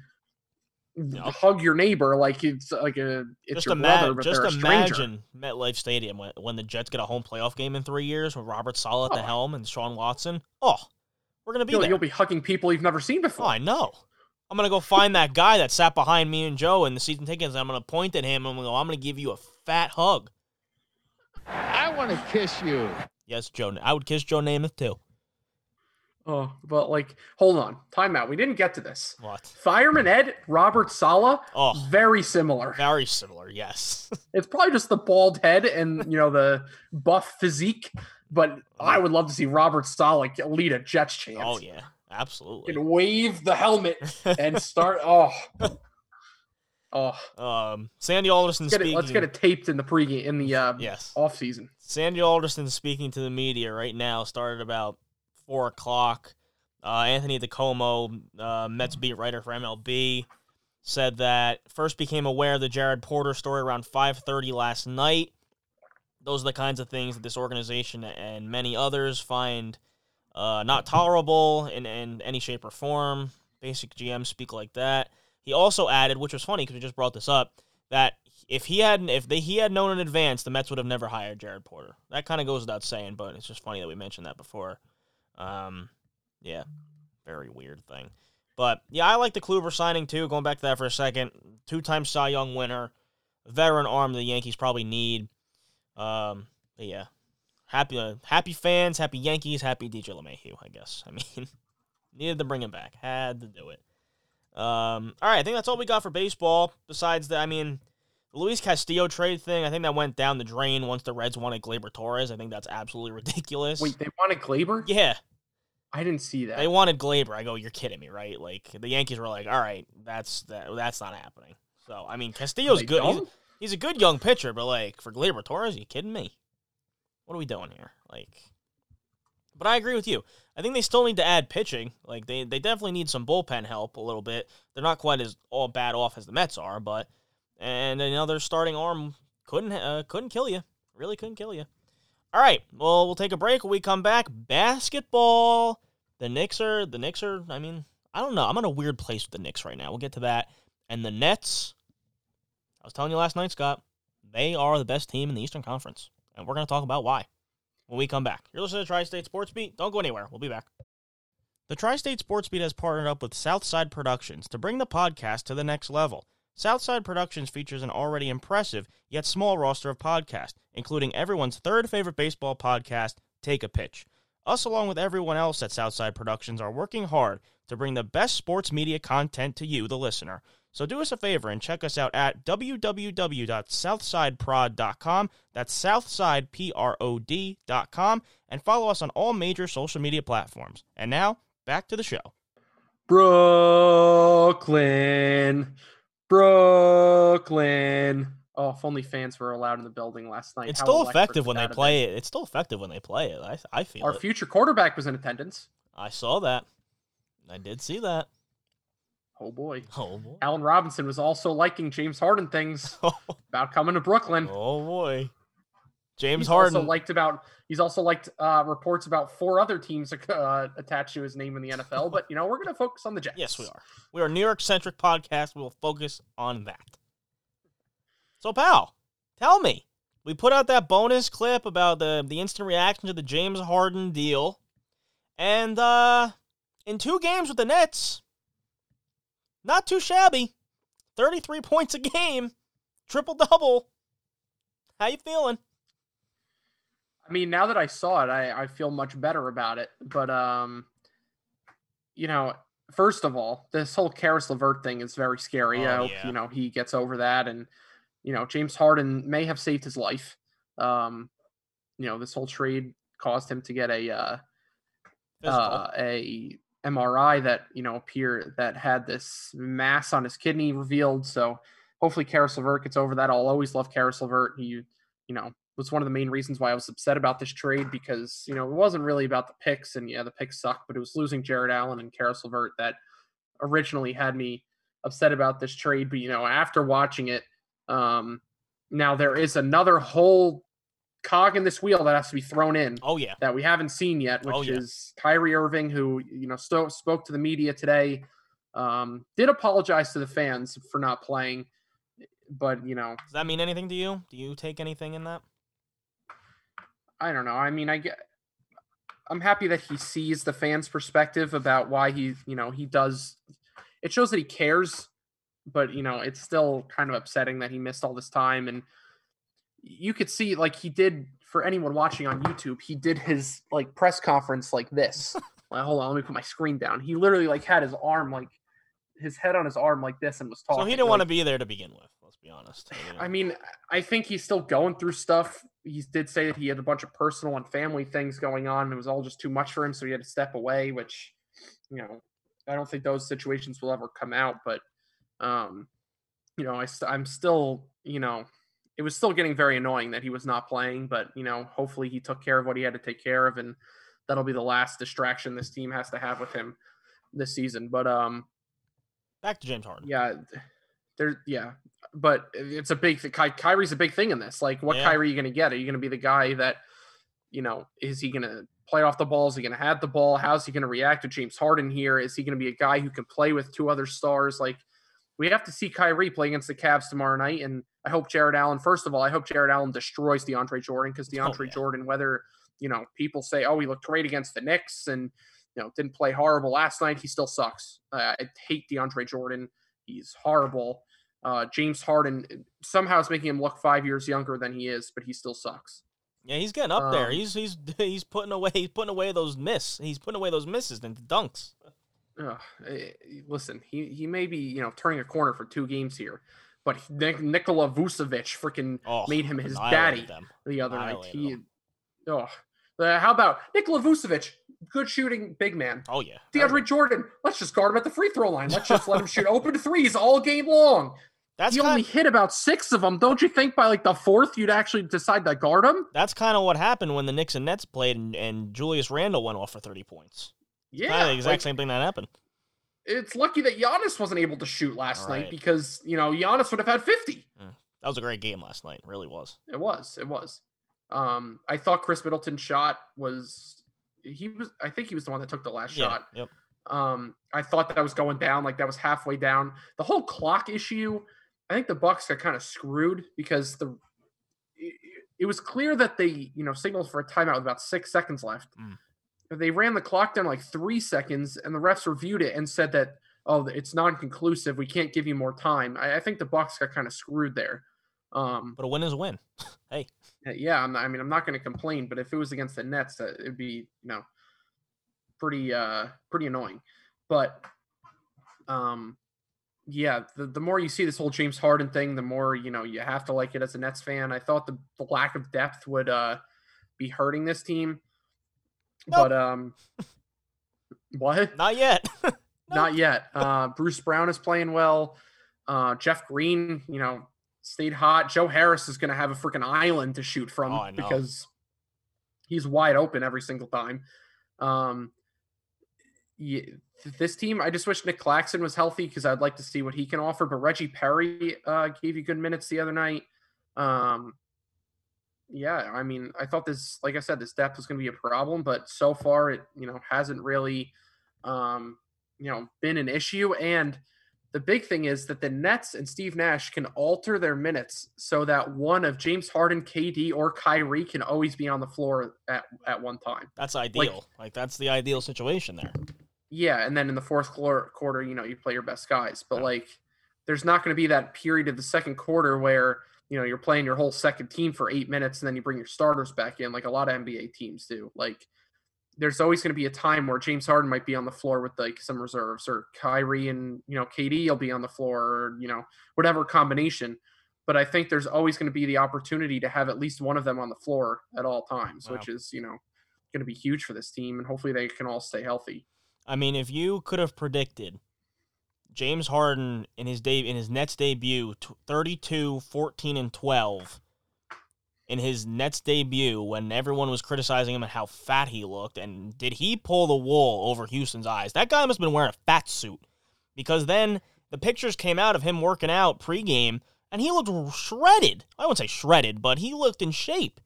Yep. hug your neighbor like it's like a it's just your ima- brother, but just they're a stranger. imagine MetLife Stadium when, when the Jets get a home playoff game in three years with Robert Saleh at the Oh. helm and Sean Watson. Oh, we're gonna be You'll, there. you'll be hugging people you've never seen Oh, before. I know. I'm gonna go find that guy that sat behind me and Joe in the season tickets. I'm gonna point at him and I'm gonna go. I'm gonna give you a fat hug. I want to kiss you. Yes, Joe. I would kiss Joe Namath too. Oh, but like, hold on, timeout. We didn't get to this. What? Fireman Ed, Robert Saleh, Oh, very similar. very similar. Yes. *laughs* It's probably just the bald head and you know the buff physique, but I would love to see Robert Saleh lead a Jets chant. oh yeah, absolutely. and wave the helmet *laughs* and start. Oh, oh. um, Sandy Alderson Let's get, it, let's get it taped in the pregame in the uh, Yes. off season. Sandy Alderson speaking to the media right now started about four o'clock. Uh, Anthony DiComo, uh, Mets beat writer for MLB, said that first became aware of the Jared Porter story around 5:30 last night. Those are the kinds of things that this organization and many others find uh, not tolerable in, in any shape or form. Basic GMs speak like that. He also added, which was funny because we just brought this up, that if he hadn't, if they, he had known in advance, the Mets would have never hired Jared Porter. That kind of goes without saying, but it's just funny that we mentioned that before. Um, yeah, very weird thing. But yeah, I like the Kluber signing too. Going back to that for a second, two-time Cy Young winner, veteran arm the Yankees probably need. Um, but yeah, happy uh, happy fans, happy Yankees, happy DJ LeMahieu. I guess. *laughs* I mean, needed to bring him back, had to do it. Um, all right, I think that's all we got for baseball. Besides that, I mean, the Luis Castillo trade thing, I think that went down the drain once the Reds wanted Gleyber Torres. I think that's absolutely ridiculous. Wait, they wanted Gleyber? yeah, I didn't see that. they wanted Gleyber. I go, you're kidding me, right? Like the Yankees were like, all right, that's that, that's not happening. So I mean, Castillo's They good. He's, he's a good young pitcher, but like for Gleyber Torres, you kidding me? What are we doing here? Like, but I agree with you. I think they still need to add pitching. Like they they definitely need some bullpen help a little bit. They're not quite as all bad off as the Mets are, but and another starting arm couldn't uh, couldn't kill you. Really couldn't kill you. All right, well we'll take a break. When we come back, basketball. The Knicks are the Knicks are. I mean, I don't know. I'm in a weird place with the Knicks right now. We'll get to that. And the Nets. I was telling you last night, Scott. They are the best team in the Eastern Conference, and we're going to talk about why when we come back. You're listening to Tri State Sports Beat. Don't go anywhere. We'll be back. The Tri State Sports Beat has partnered up with Southside Productions to bring the podcast to the next level. Southside Productions features an already impressive yet small roster of podcasts, including everyone's third favorite baseball podcast, Take a Pitch. Us, along with everyone else at Southside Productions, are working hard to bring the best sports media content to you, the listener. So do us a favor and check us out at www.southsideprod.com. That's southsideprod.com and follow us on all major social media platforms. And now, back to the show. Brooklyn. Brooklyn. Oh, if only fans were allowed in the building last night. It's How still effective when they play been? it. It's still effective when they play it. I, I feel Our it. future quarterback was in attendance. I saw that. I did see that. Oh boy. Oh boy. Allen Robinson was also liking James Harden things *laughs* oh. about coming to Brooklyn. oh boy. James he's Harden. also liked about he's also liked uh, reports about four other teams uh, attached to his name in the NFL. But you know we're gonna focus on the Jets. yes, we are. We are a New York centric podcast. We will focus on that. So, pal, tell me, we put out that bonus clip about the the instant reaction to the James Harden deal, and uh, in two games with the Nets, not too shabby. 33 points a game, triple double. How you feeling? I mean, now that I saw it, I, I feel much better about it. But um, you know, first of all, this whole Caris LeVert thing is very scary. Oh, I hope yeah. you know he gets over that, and you know, James Harden may have saved his life. Um, you know, this whole trade caused him to get a uh, uh, a MRI that you know appear that had this mass on his kidney revealed. So hopefully, Caris LeVert gets over that. I'll always love Caris LeVert. He, you know, was one of the main reasons why I was upset about this trade because you know it wasn't really about the picks and yeah, the picks sucked, but it was losing Jarrett Allen and Caris LeVert that originally had me upset about this trade. But you know, after watching it, um, now there is another whole cog in this wheel that has to be thrown in oh yeah. that we haven't seen yet, which Oh, yeah. is Kyrie Irving, who you know sto- spoke to the media today. Um, did apologize to the fans for not playing, but you know, Does that mean anything to you? Do you take anything in that? I don't know. I mean, I get. I'm happy that he sees the fans' perspective about why he, you know, he does. It shows that he cares, but you know, it's still kind of upsetting that he missed all this time. And you could see, like, he did for anyone watching on YouTube, he did his like press conference like this. *laughs* like, hold on, let me put my screen down. He literally like had his arm like his head on his arm like this and was talking. So he didn't want to be there to begin with. Let's be honest. I mean, I think he's still going through stuff. He did say that he had a bunch of personal and family things going on. And it was all just too much for him, so he had to step away. Which, you know, I don't think those situations will ever come out. But, um, you know, I st- I'm still, you know, it was still getting very annoying that he was not playing. But you know, hopefully he took care of what he had to take care of, and that'll be the last distraction this team has to have with him this season. But um, Back to James Harden. yeah, there. Yeah, but it's a big. thing. Ky- Kyrie's a big thing in this. Like, what Yeah. Kyrie are you going to get? Are you going to be the guy that, you know, is he going to play off the ball? Is he going to have the ball? How's he going to react to James Harden here? Is he going to be a guy who can play with two other stars? Like, we have to see Kyrie play against the Cavs tomorrow night, and I hope Jarrett Allen. First of all, I hope Jarrett Allen destroys DeAndre Jordan because oh, DeAndre yeah. Jordan, whether you know people say, oh, he looked great against the Knicks and you know didn't play horrible last night, he still sucks. Uh, I hate DeAndre Jordan. He's horrible. Uh, James Harden somehow is making him look five years younger than he is, but he still sucks. Yeah, he's getting up there. Um, He's he's *laughs* he's putting away he's putting away those miss. He's putting away those misses and dunks. Eh, listen, he he may be you know turning a corner for two games here, but Nik- Nikola Vucevic freaking Oh, made him his daddy them. the other night. He, them. oh, uh, how about Nikola Vucevic? Good shooting, big man. Oh yeah. DeAndre Jordan, let's just guard him at the free throw line. Let's just let him shoot *laughs* open threes all game long. That's he kind, only hit about six of them. Don't you think by like the fourth you'd actually decide to guard him? that's kind of what happened when the Knicks and Nets played and, and Julius Randle went off for 30 points. Yeah, kind of the exact like, same thing that happened. It's lucky that Giannis wasn't able to shoot last Right. night because you know Giannis would have had fifty. That was a great game last night. It really was. It was. It was. Um, I thought Khris Middleton's shot was. He was. I think he was the one that took the last Yeah. shot. Yep. Um, I thought that was going down, like that was halfway down. The whole clock issue, I think the Bucks got kind of screwed because the it, it was clear that they, you know, signaled for a timeout with about six seconds left. Mm. They ran the clock down like three seconds, and the refs reviewed it and said that, oh, it's non-conclusive. We can't give you more time. I, I think the Bucks got kind of screwed there. Um, But a win is a win. *laughs* hey, yeah, I'm I mean, I'm not going to complain, but if it was against the Nets, uh, it'd be, you know, pretty, uh, pretty annoying. But, um, yeah, the, the more you see this whole James Harden thing, the more, you know, you have to like it as a Nets fan. I thought the, the lack of depth would, uh, be hurting this team. Nope. But, um, *laughs* what? not yet. *laughs* Not yet. Uh, Bruce Brown is playing well. Uh, Jeff Green, you know, stayed hot. Joe Harris is going to have a freaking island to shoot from Oh, because he's wide open every single time. Um, yeah, this team, I just wish Nic Claxton was healthy because I'd like to see what he can offer. But Reggie Perry uh, gave you good minutes the other night. Um, yeah, I mean, I thought this, like I said, this depth was going to be a problem, but so far it, you know, hasn't really, um, you know, been an issue. And the big thing is that the Nets and Steve Nash can alter their minutes so that one of James Harden, KD, or Kyrie can always be on the floor at, at one time. That's ideal. Like, like that's the ideal situation there. Yeah, and then in the fourth quarter, quarter you know, you play your best guys. But like, there's not going to be that period of the second quarter where you know you're playing your whole second team for eight minutes and then you bring your starters back in, like a lot of NBA teams do. Like, there's always going to be a time where James Harden might be on the floor with like some reserves, or Kyrie and you know KD will be on the floor, or you know whatever combination. But I think there's always going to be the opportunity to have at least one of them on the floor at all times, wow. which is you know going to be huge for this team, and hopefully they can all stay healthy. I mean, if you could have predicted James Harden in his day in his Nets debut, 32, 14, and 12 in his Nets debut when everyone was criticizing him and how fat he looked. And did he pull the wool over Houston's eyes? That guy must have been wearing a fat suit because then the pictures came out of him working out pregame and he looked shredded. I wouldn't say shredded, but he looked in shape.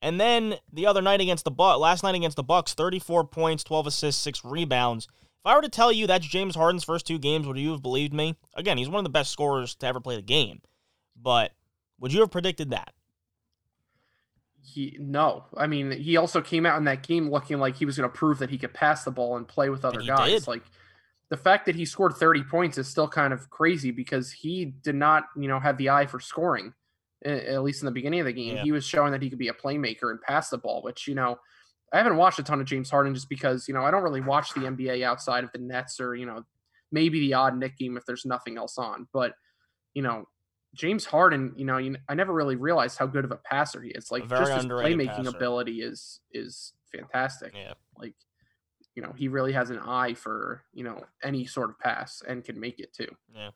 And then the other night against the Bucks, last night against the Bucks, 34 points, 12 assists, 6 rebounds. If I were to tell you that's James Harden's first two games, would you have believed me? Again, he's one of the best scorers to ever play the game. But would you have predicted that? He no. I mean, he also came out in that game looking like he was going to prove that he could pass the ball and play with other guys. Did. Like the fact that he scored 30 points is still kind of crazy because he did not, you know, have the eye for scoring at least in the beginning of the game. Yeah. He was showing that he could be a playmaker and pass the ball, which, you know, I haven't watched a ton of James Harden just because, you know, I don't really watch the NBA outside of the Nets or, you know, maybe the odd Knick game if there's nothing else on. But, you know, James Harden, you know, you, I never really realized how good of a passer he is. Like just his playmaking passer. ability is is fantastic. Yeah. Like, you know, he really has an eye for, you know, any sort of pass and can make it too. Yeah.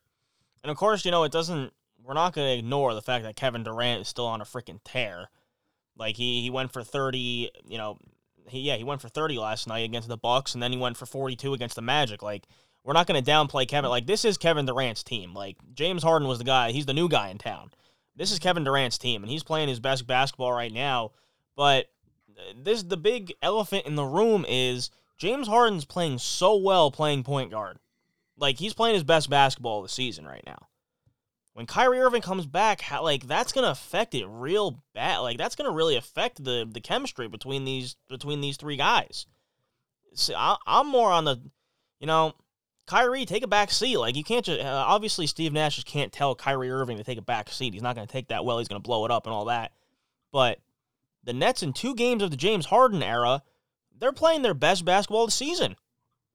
And of course, you know, it doesn't we're not going to ignore the fact that Kevin Durant is still on a freaking tear. Like he he went for 30, you know, he yeah, he went for 30 last night against the Bucks and then he went for 42 against the Magic. Like we're not going to downplay Kevin. Like this is Kevin Durant's team. Like James Harden was the guy. He's the new guy in town. This is Kevin Durant's team, and he's playing his best basketball right now. But uh, this the big elephant in the room is James Harden's playing so well playing point guard. Like he's playing his best basketball the season right now. When Kyrie Irving comes back, how, like that's gonna affect it real bad. Like that's gonna really affect the the chemistry between these between these three guys. See, I, I'm more on the, you know, Kyrie, take a back seat. Like you can't just uh, obviously Steve Nash just can't tell Kyrie Irving to take a back seat. He's not going to take that well. He's going to blow it up and all that. But the Nets in two games of the James Harden era, they're playing their best basketball of the season.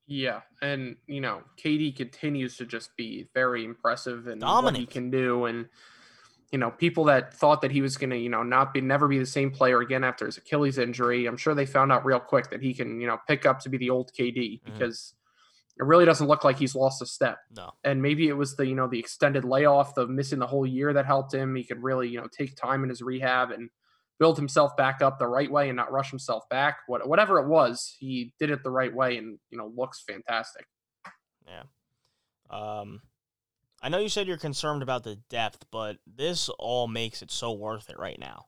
Yeah, and you know, KD continues to just be very impressive and what he can do and you know, people that thought that he was going to, you know, not be never be the same player again after his Achilles injury, I'm sure they found out real quick that he can, you know, pick up to be the old KD mm-hmm. It really doesn't look like he's lost a step. No. And maybe it was the, you know, the extended layoff, the missing the whole year that helped him. He could really, you know, take time in his rehab and build himself back up the right way and not rush himself back. What whatever it was, he did it the right way and, you know, looks fantastic. Yeah. Um I know you said you're concerned about the depth, but this all makes it so worth it right now.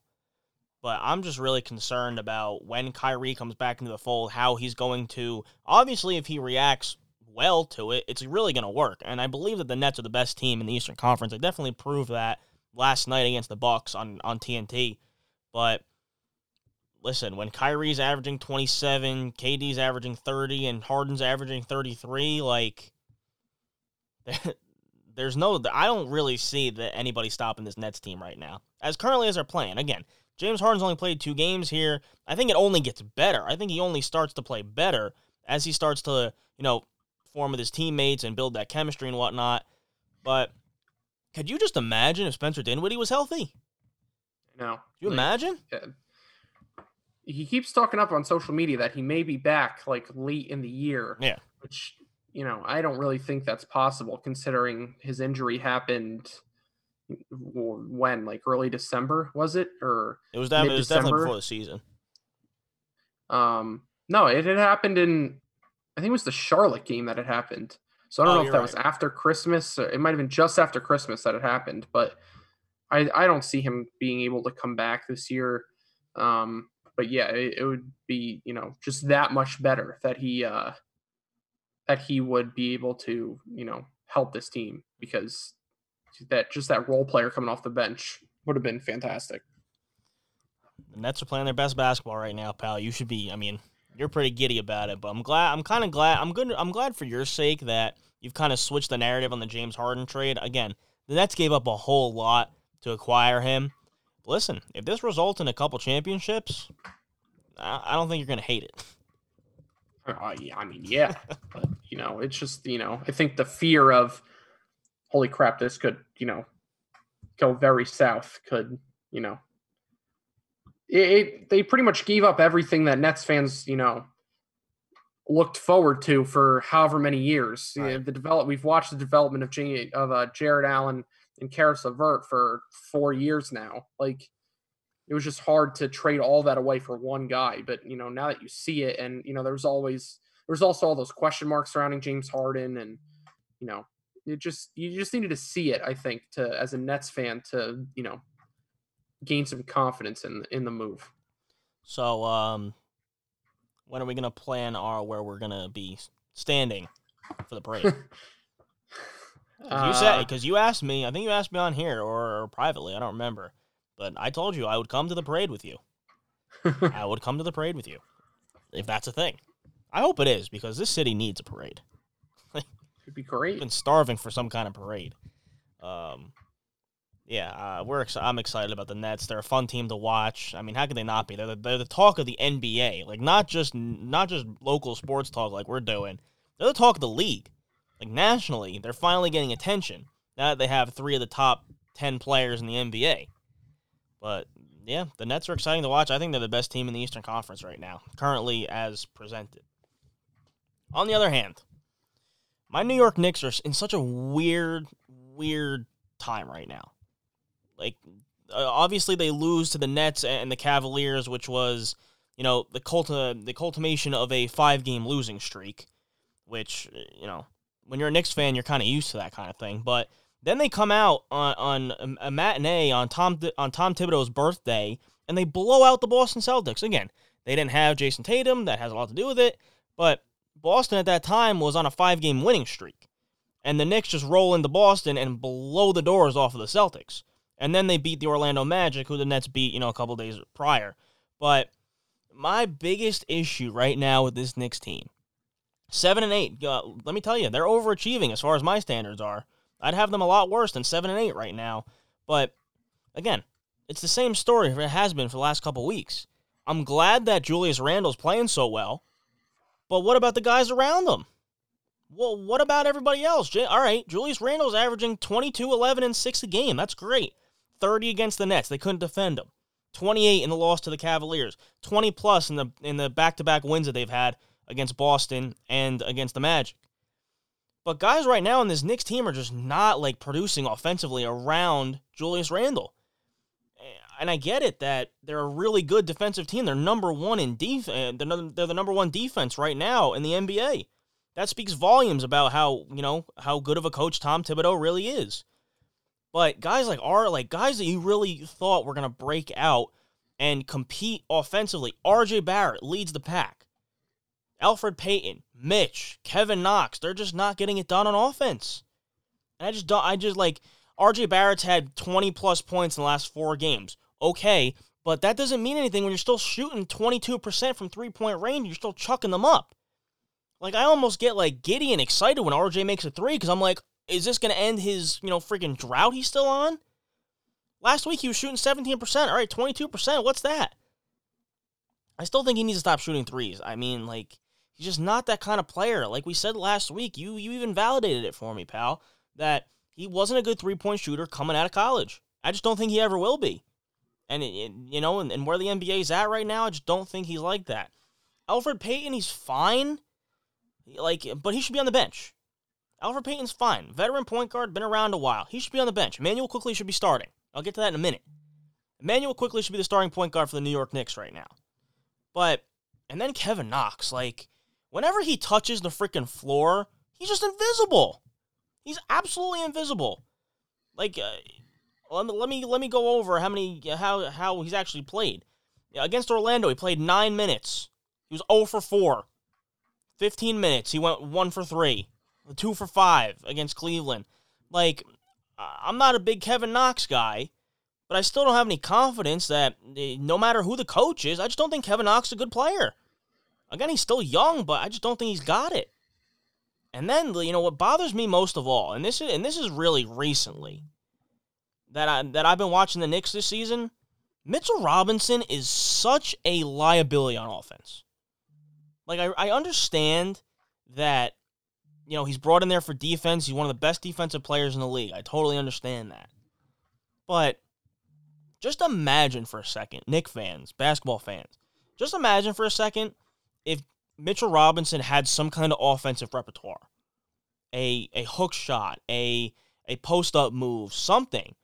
But I'm just really concerned about when Kyrie comes back into the fold, how he's going to. Obviously, if he reacts well to it, it's really going to work. And I believe that the Nets are the best team in the Eastern Conference. They definitely proved that last night against the Bucks on on TNT. But listen, when Kyrie's averaging 27, KD's averaging 30, and Harden's averaging 33, like *laughs* there's no I don't really see that anybody stopping this Nets team right now. As currently as they're playing. Again, James Harden's only played two games here. I think it only gets better. I think he only starts to play better as he starts to, you know, form with his teammates and build that chemistry and whatnot. But could you just imagine if Spencer Dinwiddie was healthy? No. Could you like, imagine? he keeps talking up on social media that he may be back like late in the year. Yeah. Which, you know, I don't really think that's possible considering his injury happened when like early December was it or it was, that, it was definitely before the season. Um, no, it had happened in I think it was the Charlotte game that had happened. So I don't oh, know if that right. was after Christmas. It might have been just after Christmas that it happened, but I I don't see him being able to come back this year. Um, but yeah, it, it would be you know just that much better that he uh that he would be able to you know help this team because that just that role player coming off the bench would have been fantastic. The Nets are playing their best basketball right now, pal. You should be. I mean, you're pretty giddy about it, but I'm glad. I'm kind of glad. I'm good. I'm glad for your sake that you've kind of switched the narrative on the James Harden trade. Again, the Nets gave up a whole lot to acquire him. Listen, if this results in a couple championships, I don't think you're going to hate it. Uh, yeah, I mean, yeah, *laughs* but you know, it's just you know, I think the fear of, holy crap, this could you know, go very south. Could you know, it, it they pretty much gave up everything that Nets fans you know looked forward to for however many years. Right. You know, the develop we've watched the development of of uh, Jarrett Allen and Caris LeVert for four years now. Like it was just hard to trade all that away for one guy. But you know, now that you see it, and you know, there's always there's also all those question marks surrounding James Harden, and you know, it just you just needed to see it. I think to as a Nets fan to you know gain some confidence in in the move. So, um, when are we gonna plan our where we're gonna be standing for the parade? *laughs* You said because uh, you asked me. I think you asked me on here or, or privately. I don't remember. But I told you I would come to the parade with you. *laughs* I would come to the parade with you, if that's a thing. I hope it is because this city needs a parade. *laughs* It'd be great. Been starving for some kind of parade. Um, yeah, uh, we're ex- I'm excited about the Nets. They're a fun team to watch. I mean, how could they not be? They're the, they're the talk of the NBA. Like not just not just local sports talk like we're doing. They're the talk of the league. Like nationally, they're finally getting attention now that they have three of the top ten players in the NBA. But yeah, the Nets are exciting to watch. I think they're the best team in the Eastern Conference right now, currently as presented. On the other hand, my New York Knicks are in such a weird, weird time right now. Like, uh, obviously, they lose to the Nets and the Cavaliers, which was, you know, the cult the culmination of a five game losing streak. Which, you know, when you're a Knicks fan, you're kind of used to that kind of thing. But then they come out on, on a matinee on Tom on Tom Thibodeau's birthday and they blow out the Boston Celtics. Again, they didn't have Jayson Tatum. That has a lot to do with it. But Boston at that time was on a five game winning streak. And the Knicks just roll into Boston and blow the doors off of the Celtics. And then they beat the Orlando Magic, who the Nets beat, you know, a couple days prior. But my biggest issue right now with this Knicks team, seven and eight. Uh, let me tell you, they're overachieving as far as my standards are. I'd have them a lot worse than seven and eight right now. But again, it's the same story it has been for the last couple weeks. I'm glad that Julius Randle's playing so well, but what about the guys around him? Well, what about everybody else? All right, Julius Randle's averaging 22, 11, and 6 a game. That's great. 30 against the Nets. They couldn't defend him. 28 in the loss to the Cavaliers. 20 plus in the in the back-to-back wins that they've had against Boston and against the Magic. But guys right now in this Knicks team are just not like producing offensively around Julius Randle. And I get it that they're a really good defensive team. They're number one in defense. Uh, they're, they're the number one defense right now in the NBA. That speaks volumes about how you know how good of a coach Tom Thibodeau really is. But guys like are like guys that you really thought were gonna break out and compete offensively. RJ Barrett leads the pack. Elfrid Payton, Mitch, Kevin Knox, they're just not getting it done on offense. And I just don't, I just like, RJ Barrett's had 20 plus points in the last four games. Okay, but that doesn't mean anything when you're still shooting 22% from three point range. You're still chucking them up. Like, I almost get like giddy and excited when RJ makes a three because I'm like, is this going to end his, you know, freaking drought he's still on? Last week he was shooting 17%. All right, 22%. What's that? I still think he needs to stop shooting threes. I mean, like, He's just not that kind of player. Like we said last week, you you even validated it for me, pal, that he wasn't a good three point shooter coming out of college. I just don't think he ever will be. And, it, it, you know, and, and where the NBA is at right now, I just don't think he's like that. Elfrid Payton, he's fine. Like, but he should be on the bench. Elfrid Payton's fine. Veteran point guard, been around a while. He should be on the bench. Immanuel Quickley should be starting. I'll get to that in a minute. Immanuel Quickley should be the starting point guard for the New York Knicks right now. But, and then Kevin Knox, like, whenever he touches the freaking floor, he's just invisible. He's absolutely invisible. Like, uh, let me let me let me go over how many how how he's actually played. Against Orlando, he played nine minutes. He was 0 for 4. 15 minutes, he went 1 for 3. Two for five against Cleveland. Like, I'm not a big Kevin Knox guy, but I still don't have any confidence that eh, no matter who the coach is, I just don't think Kevin Knox is a good player. Again, he's still young, but I just don't think he's got it. And then, you know, what bothers me most of all, and this is and this is really recently that I that I've been watching the Knicks this season, Mitchell Robinson is such a liability on offense. Like I, I understand that you know he's brought in there for defense. He's one of the best defensive players in the league. I totally understand that. But just imagine for a second, Knick fans, basketball fans, just imagine for a second if Mitchell Robinson had some kind of offensive repertoire, a a hook shot, a a post up move, something.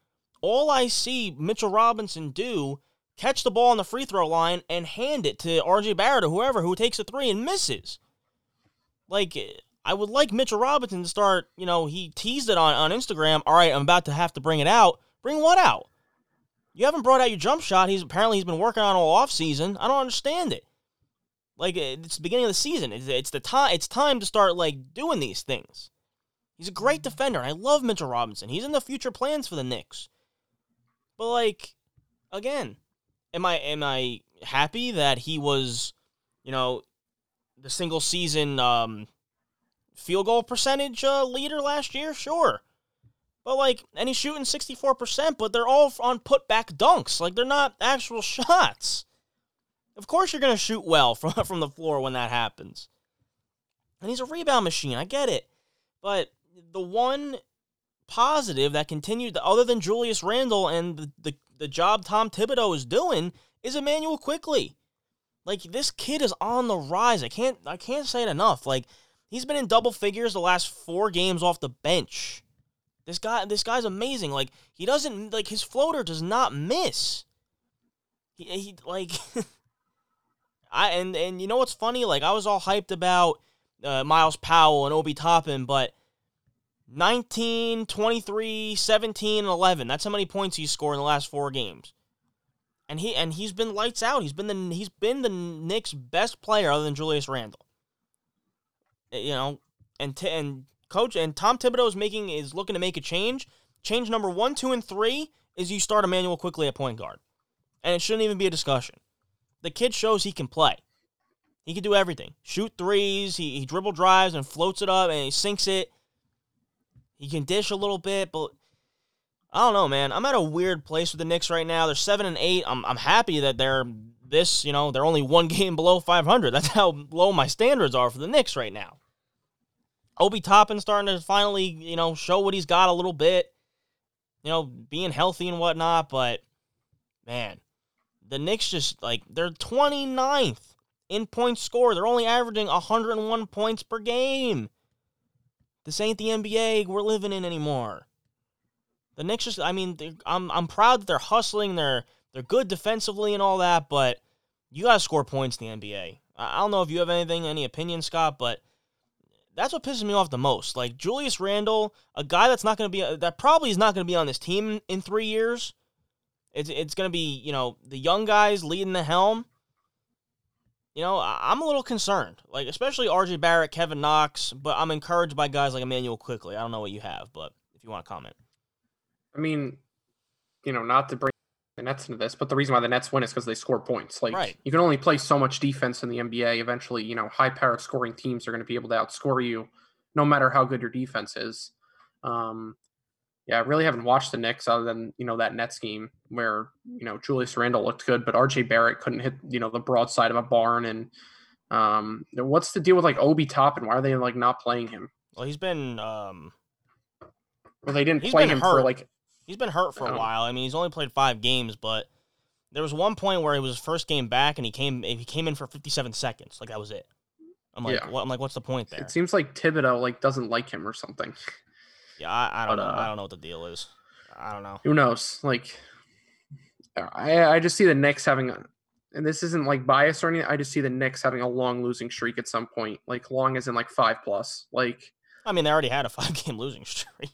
All I see Mitchell Robinson do catch the ball on the free throw line and hand it to RJ Barrett or whoever who takes a three and misses. Like I would like Mitchell Robinson to start, you know, he teased it on, on Instagram. All right, I'm about to have to bring it out. Bring what out? You haven't brought out your jump shot. He's apparently he's been working on all off season. I don't understand it. Like it's the beginning of the season. It's, it's the time. It's time to start like doing these things. He's a great defender. and I love Mitchell Robinson. He's in the future plans for the Knicks. But like, again, am I am I happy that he was, you know, the single season um, field goal percentage uh, leader last year? Sure. But like, and he's shooting 64%, but they're all on putback dunks. Like, they're not actual *laughs* shots. Of course, you're going to shoot well from, *laughs* from the floor when that happens. And he's a rebound machine. I get it. But the one positive that continued, other than Julius Randle and the, the, the job Tom Thibodeau is doing, is Immanuel Quickley. Like this kid is on the rise. I can't I can't say it enough. Like he's been in double figures the last four games off the bench. This guy this guy's amazing. Like he doesn't like his floater does not miss. He, he like *laughs* I and and you know what's funny? Like I was all hyped about uh, Myles Powell and Obi Toppin, but 19, 23, 17, and 11. That's how many points he's scored in the last four games. And he and he's been lights out. He's been the he's been the Knicks' best player other than Julius Randle. Eh, you know, and t- and coach and Tom Thibodeau is making is looking to make a change. Change number one, two, and three is you start Immanuel Quickley at point guard, and it shouldn't even be a discussion the kid shows he can play. He can do everything. Shoot threes, he, he dribble drives and floats it up and he sinks it. He can dish a little bit, but I don't know, man. I'm at a weird place with the Knicks right now. They're seven and eight. I'm I'm happy that they're this, you know, they're only one *laughs* game below 500. That's how low my standards are for the Knicks right now. Obi Toppin starting to finally, you know, show what he's got a little bit. You know, being healthy and whatnot, but man, the Knicks just like they're 29th in points scored. They're only averaging 101 points per game. This ain't the NBA we're living in anymore. The Knicks just I mean I'm I'm proud that they're hustling, they're they're good defensively and all that, but you got to score points in the NBA. I don't know if you have anything any opinion Scott, but that's what pisses me off the most. Like Julius Randle, a guy that's not going to be that probably is not going to be on this team in 3 years it's it's going to be, you know, the young guys leading the helm. You know, I'm a little concerned, like especially RJ Barrett, Kevin Knox, but I'm encouraged by guys like Immanuel Quickley. I don't know what you have, but if you want to comment. I mean, you know, not to bring Nets into this, but the reason why the Nets win is because they score points. Like right. you can only play so much defense in the NBA. Eventually, you know, high power scoring teams are going to be able to outscore you, no matter how good your defense is. Um, yeah, I really haven't watched the Knicks other than you know that Nets game where you know Julius Randle looked good, but RJ Barrett couldn't hit you know the broadside of a barn. And um, what's the deal with like Obi Toppin? Why are they like not playing him? Well, he's been um, well, they didn't play him hurt. for like he's been hurt for a oh. while. I mean, he's only played five games, but there was one point where it was his first game back, and he came he came in for 57 seconds. Like that was it. I'm like, yeah. what, I'm like, what's the point there? It seems like Thibodeau like doesn't like him or something. *laughs* Yeah, I, I don't but, know. Uh, I don't know what the deal is. I don't know. Who knows? Like, I I just see the Knicks having, a, and this isn't like bias or anything. I just see the Knicks having a long losing streak at some point. Like long as in like five plus. Like, I mean, they already had a *laughs* five game losing streak.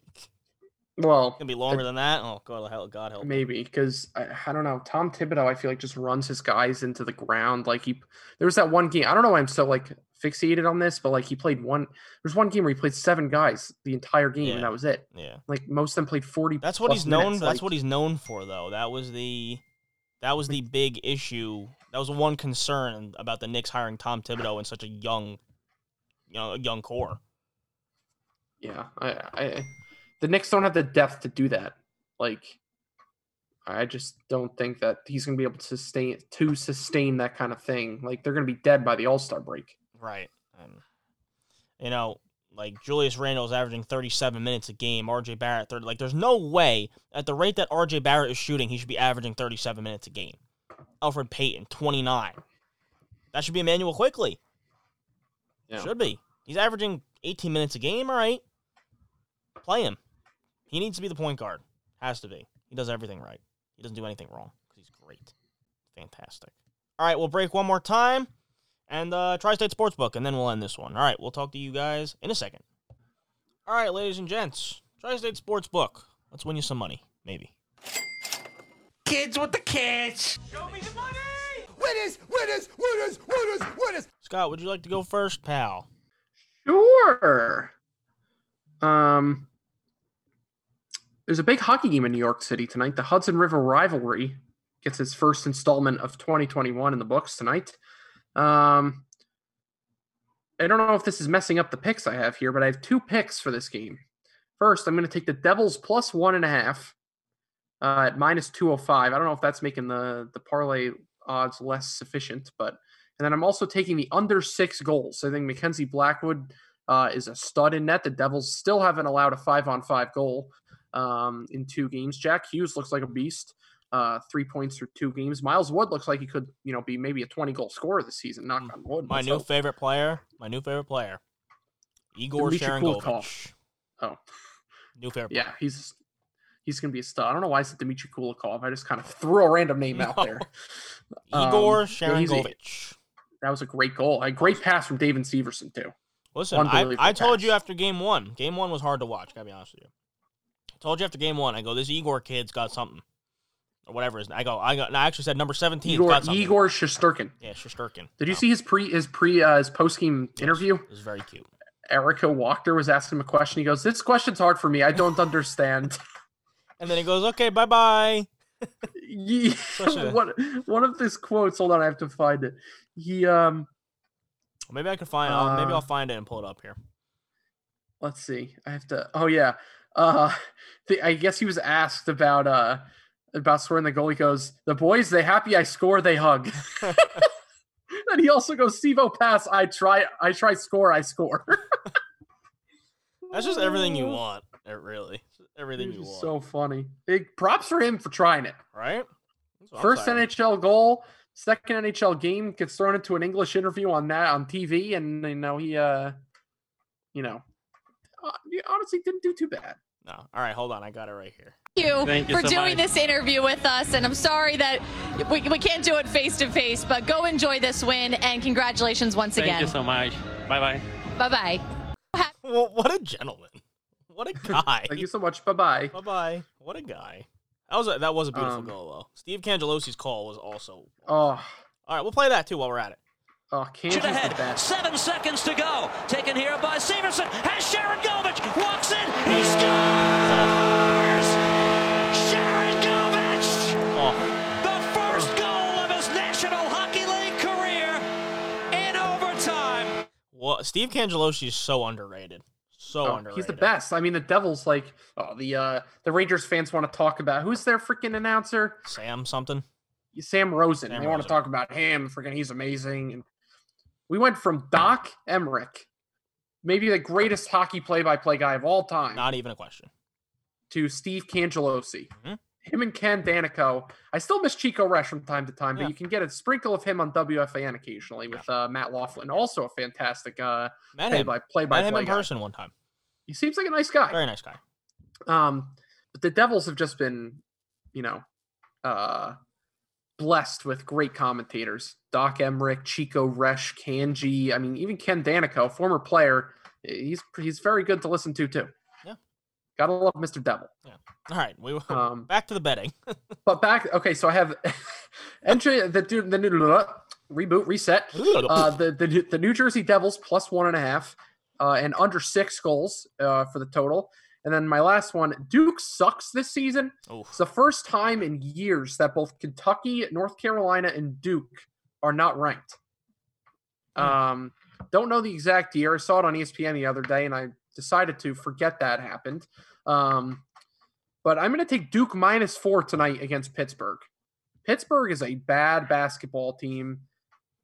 Well, it's gonna be longer than that. Oh God, hell, God help. Maybe because I, I don't know. Tom Thibodeau, I feel like just runs his guys into the ground. Like he, there was that one game. I don't know why I'm so like fixated on this, but like he played one. There's one game where he played seven guys the entire game, Yeah. and that was it. Yeah. Like most of them played forty. That's what he's known. minutes, That's like- what he's known for, though. That was the, that was the big issue. That was one concern about the Knicks hiring Tom Thibodeau in such a young, you know, young core. Yeah, I, I, the Knicks don't have the depth to do that. Like, I just don't think that he's going to be able to sustain to sustain that kind of thing. Like, they're going to be dead by the All Star break. Right. And you know, like Julius Randle is averaging 37 minutes a game. RJ Barrett 30. Like, there's no way at the rate that RJ Barrett is shooting, he should be averaging 37 minutes a game. Elfrid Payton 29. That should be Immanuel Quickley. Yeah. Should be. He's averaging 18 minutes a game. All right. Play him. He needs to be the point guard. Has to be. He does everything right. He doesn't do anything wrong because he's great. Fantastic. All right, we'll break one more time and uh, Tri State Sportsbook, and then we'll end this one. All right, we'll talk to you guys in a second. All right, ladies and gents, Tri State Sportsbook. Let's win you some money, maybe. Kids with the kids. Show me the money. Winners, winners, winners, winners, winners. Scott, would you like to go first, pal? Sure. Um, there's a big hockey game in New York City tonight. The Hudson River Rivalry gets its first installment of 2021 in the books tonight. Um, I don't know if this is messing up the picks I have here, but I have two picks for this game. First, I'm going to take the Devils plus one and a half uh, at minus 205. I don't know if that's making the the parlay odds less sufficient, but and then I'm also taking the under six goals. I think Mackenzie Blackwood uh, is a stud in net. The Devils still haven't allowed a five on five goal um, in two games. Jack Hughes looks like a beast. Uh, three points through two games. Miles Wood looks like he could, you know, be maybe a 20 goal scorer this season. Knock on wood. My new hope. favorite player. My new favorite player. Igor Sharangovich. Oh, New favorite. yeah, he's he's gonna be a stud. I don't know why I said Dmitry Kulikov. I just kind of threw a random name out there. *laughs* Igor Um, Sharangovich. That was a great goal. A great pass from David Severson too. Listen, I, I told you after game one. Game one was hard to watch. Gotta be honest with you. Told you after game one. I go, this Igor kid's got something, or whatever. His, I go, I go. and I actually said number seventeen. Igor. Igor Shesterkin. Yeah, Shesterkin. Did you No, see his pre his pre uh, his post game interview? It was very cute. Erica Walker was asking him a question. He goes, "This question's hard for me. I don't *laughs* understand." And then he goes, okay, bye bye. Ye- *laughs* one one of his quotes. Hold on, I have to find it. He um, Maybe I can find. I'll, maybe Uh, I'll find it and pull it up here. let's see. I have to. Oh yeah. Uh, the, I guess he was asked about uh about scoring the goal. He goes, "The boys, they happy I score, they hug." *laughs* *laughs* and he also goes, "Steve O pass. I try. I try score. I score." *laughs* That's just everything you want. Really, everything you want. so funny. Big props for him for trying it. right? That's what I'm First. NHL goal, second NHL game gets thrown into an English interview on that on TV, and you know he, uh, you know, uh, he honestly didn't do too bad. No. All right, hold on. I got it right here. you Thank you for so doing much. this interview with us. And I'm sorry that we, we can't do it face to face, but go enjoy this win and congratulations once Thank again. Thank you so much. Bye bye. Bye bye. Well, what a gentleman. What a guy. *laughs* Thank you so much. Bye bye. Bye bye. What a guy. That was a, that was a beautiful Um, goal though. Steve Cangelosi's call was also. Oh, All right, we'll play that too while we're at it. Oh, Kansas the ahead. best. Seven seconds to go. Taken here by Severson. Has Sharangovich. Walks in. He scores! Sharangovich! Oh, The first goal of his National Hockey League career in overtime. well, Steve Cangelosi is so underrated. So Oh, underrated. he's the best. I mean, the Devils like oh the uh the Rangers fans want to talk about who's their freaking announcer? Sam something. Sam Rosen. Sam they want to talk about him. Freaking, he's amazing. And we went from Doc Emrick, maybe the greatest hockey play-by-play guy of all time, Not even a question. to Steve Cangelosi. Mhm. Him and Ken Daneyko. I still miss Chico Resch from time to time, but Yeah. you can get a sprinkle of him on WFAN occasionally with uh, Matt Loughlin, also a fantastic uh, Met play him. by play by Met him play in guy. person one time. He seems like a nice guy. Very nice guy. Um, but the Devils have just been, you know, uh, blessed with great commentators. Doc Emrick, Chico Resch, Kanji. I mean, even Ken Daneyko, former player, he's he's very good to listen to too. Yeah. Gotta love Mr. Devil. Yeah. All right, we will, Um, *laughs* back to the betting. *laughs* but back, okay, so I have *laughs* entry the dude the new reboot, reset. Uh, the, the the New Jersey Devils plus one and a half, uh, and under six goals uh, for the total. And then my last one, Duke sucks this season. Oof. It's the first time in years that both Kentucky, North Carolina, and Duke are not ranked. Um, don't know the exact year. I saw it on ESPN the other day, and I decided to forget that happened. Um, but I'm going to take Duke minus four tonight against Pittsburgh. Pittsburgh is a bad basketball team.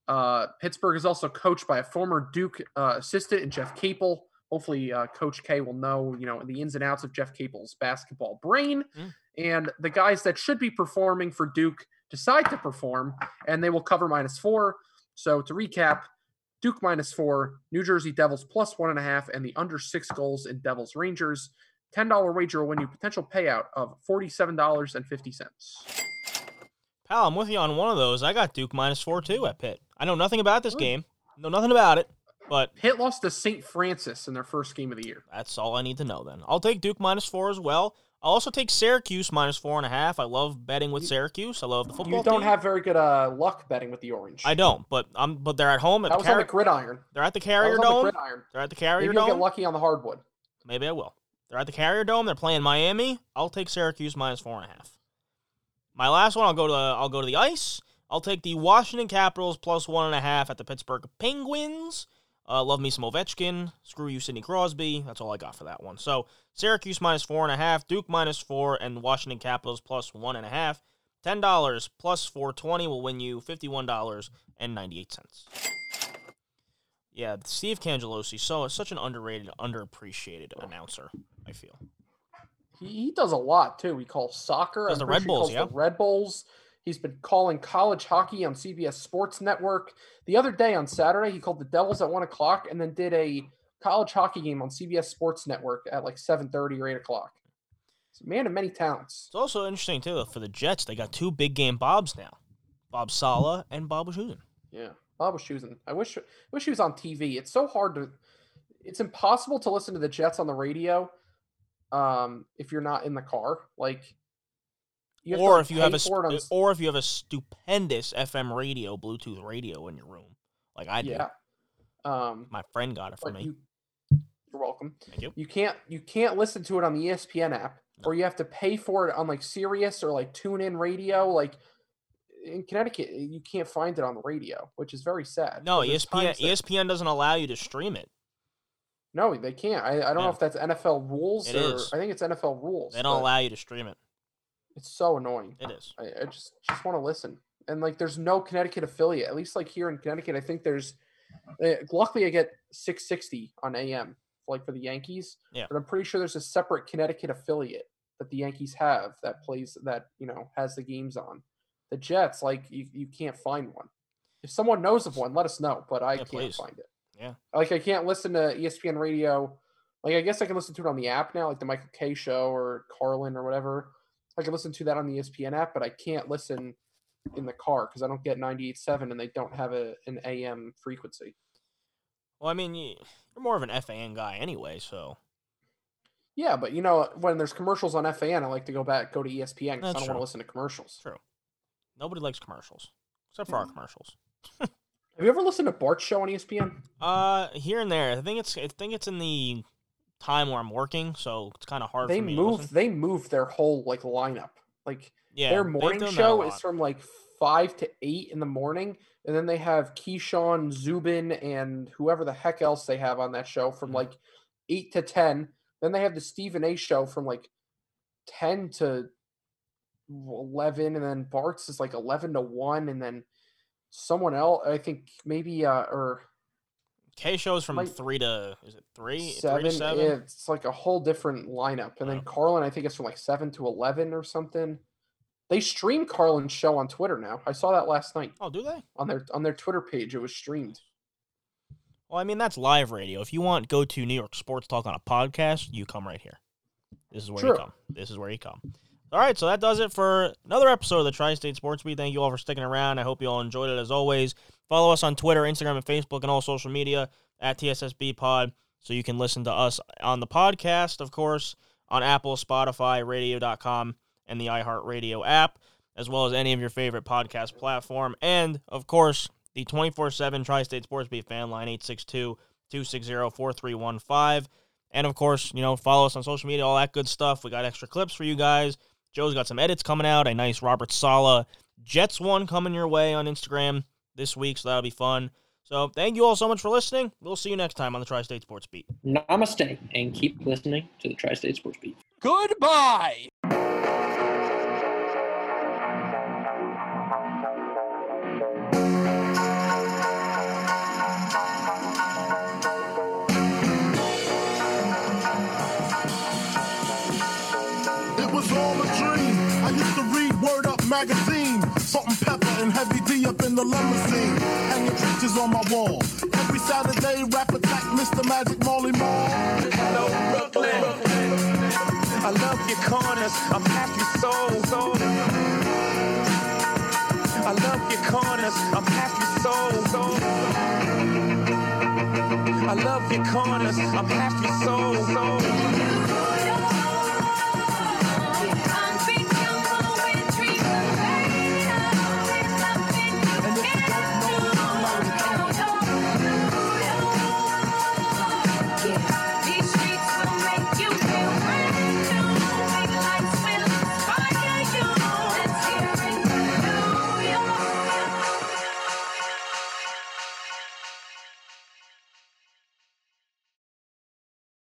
Uh, Pittsburgh is also coached by a former Duke uh, assistant in Jeff Capel. Hopefully, uh, Coach K will know you know the ins and outs of Jeff Capel's basketball brain, Mm. and the guys that should be performing for Duke decide to perform, and they will cover minus four. So to recap, Duke minus four, New Jersey Devils plus one and a half, and the under six goals in Devils Rangers. Ten dollar wager will win you potential payout of forty seven dollars and fifty cents. Pal, I'm with you on one of those. I got Duke minus four too, at Pitt. I know nothing about this game. Know nothing about it, but Pitt lost to St. Francis in their first game of the year. that's all I need to know. Then I'll take Duke minus four as well. I'll also take Syracuse minus four and a half. I love betting with Syracuse. I love the football You don't team. have very good uh, luck betting with the Orange. I don't, but I'm. But they're at home at That the was on the gridiron. They're at the Carrier on the Dome. gridiron. They're at the Maybe Carrier you'll get lucky on the hardwood. Maybe I will. They're at the Carrier Dome. They're playing Miami. I'll take Syracuse minus four and a half. My last one, I'll go to the, I'll go to the ice. I'll take the Washington Capitals plus one and a half at the Pittsburgh Penguins. Uh, love me some Ovechkin. Screw you, Sidney Crosby. That's all I got for that one. So Syracuse minus four and a half, Duke minus four, and Washington Capitals plus one and a half. Ten dollars plus four twenty will win you fifty-one dollars and ninety-eight cents. Yeah, Steve Cangelosi, so such an underrated, underappreciated announcer. I feel. He, he does a lot too. He calls soccer. Does I'm the Red Bulls, The Red Bulls. He's been calling college hockey on CBS Sports Network. The other day on Saturday, he called the Devils at one o'clock and then did a college hockey game on CBS Sports Network at like seven thirty or eight o'clock. He's a man of many talents. It's also interesting too for the Jets. They got two big game Bobs now, Bob Saleh and Bob Wischusen. Yeah, Bob Wischusen. I wish I wish he was on TV. It's so hard to. It's impossible to listen to the Jets on the radio, um, if you're not in the car. Like, you Or if you have a st- or if you have a stupendous FM radio, Bluetooth radio in your room, like I do. yeah. Um, My friend got it for me. you, you're welcome. Thank you. You can't you can't listen to it on the ESPN app, or you have to pay for it on like Sirius or like TuneIn Radio. Like in Connecticut, you can't find it on the radio, which is very sad. No, ESPN that- ESPN doesn't allow you to stream it. No, they can't. I, I don't Yeah. know if that's NFL rules It or is. I think it's NFL rules. They don't but allow you to stream it. It's so annoying. It is. I, I just just want to listen. And like, there's no Connecticut affiliate. At least like here in Connecticut, I think there's. Uh, luckily, I get 660 on AM, like for the Yankees. Yeah. But I'm pretty sure there's a separate Connecticut affiliate that the Yankees have that plays that you know has the games on. The Jets, like you, you can't find one. If someone knows of one, let us know. But I Yeah, can't please. find it. Yeah. Like I can't listen to ESPN radio. Like I guess I can listen to it on the app now, like the Michael Kay show or Carlin or whatever. I can listen to that on the ESPN app, but I can't listen in the car because I don't get 98.7 and they don't have a an AM frequency. Well, I mean, you- you're more of an FAN guy anyway, so Yeah, but you know when there's commercials on FAN, I like to go back go to ESPN because I don't want to listen to commercials. true. Nobody likes commercials except for our commercials. Have you ever listened to Bart's show on ESPN? Uh, here and there. I think it's I think it's in the time where I'm working, so it's kind of hard They for me to they move their whole like lineup. Like Yeah, their morning done that a show is from like five to eight in the morning, and then they have Keyshawn, Zubin, and whoever the heck else they have on that show from Mhm. like eight to ten. Then they have the Stephen A. show from like ten to eleven, and then Bart's is like eleven to one, and then someone else. I think maybe uh or K shows from might- three to is it three? seven. Three to seven. It's like a whole different lineup. And then Oh. Carlin, I think it's from like seven to eleven or something. They stream Carlin's show on Twitter now. I saw that last night Oh, do they? on their on their Twitter page. It was streamed. Well, I mean that's live radio. If you want go to New York Sports Talk on a podcast, you come right here. This is where you come. This is where you come. All right, so that does it for another episode of the Tri-State Sports Beat. Thank you all for sticking around. I hope you all enjoyed it as always. Follow us on Twitter, Instagram, and Facebook, and all social media at TSSB Pod, so you can listen to us on the podcast, of course, on Apple, Spotify, Radio.com, and the iHeartRadio app, as well as any of your favorite podcast platform, and of course the 24 7 Tri State Sports Beat fan line, 862 260 4315. And of course, you know, follow us on social media, all that good stuff. We got extra clips for you guys. Joe's got some edits coming out, a nice Robert Saleh Jets one coming your way on Instagram this week, so that'll be fun. So thank you all so much for listening. We'll see you next time on the Tri State Sports Beat. Namaste, and keep listening to the Tri State Sports Beat. Goodbye. It was all a dream. I used to read Word Up magazine. Salt-N-Pepa and heavy D up in the limousine. Hanging pictures on my wall. Every Saturday, rap attack, Mr. Magic Marley Marl. Hello, Brooklyn. I love your corners. I'm half your soul. I love your corners. I'm half your soul. soul. I love your corners. I'm half your soul. soul.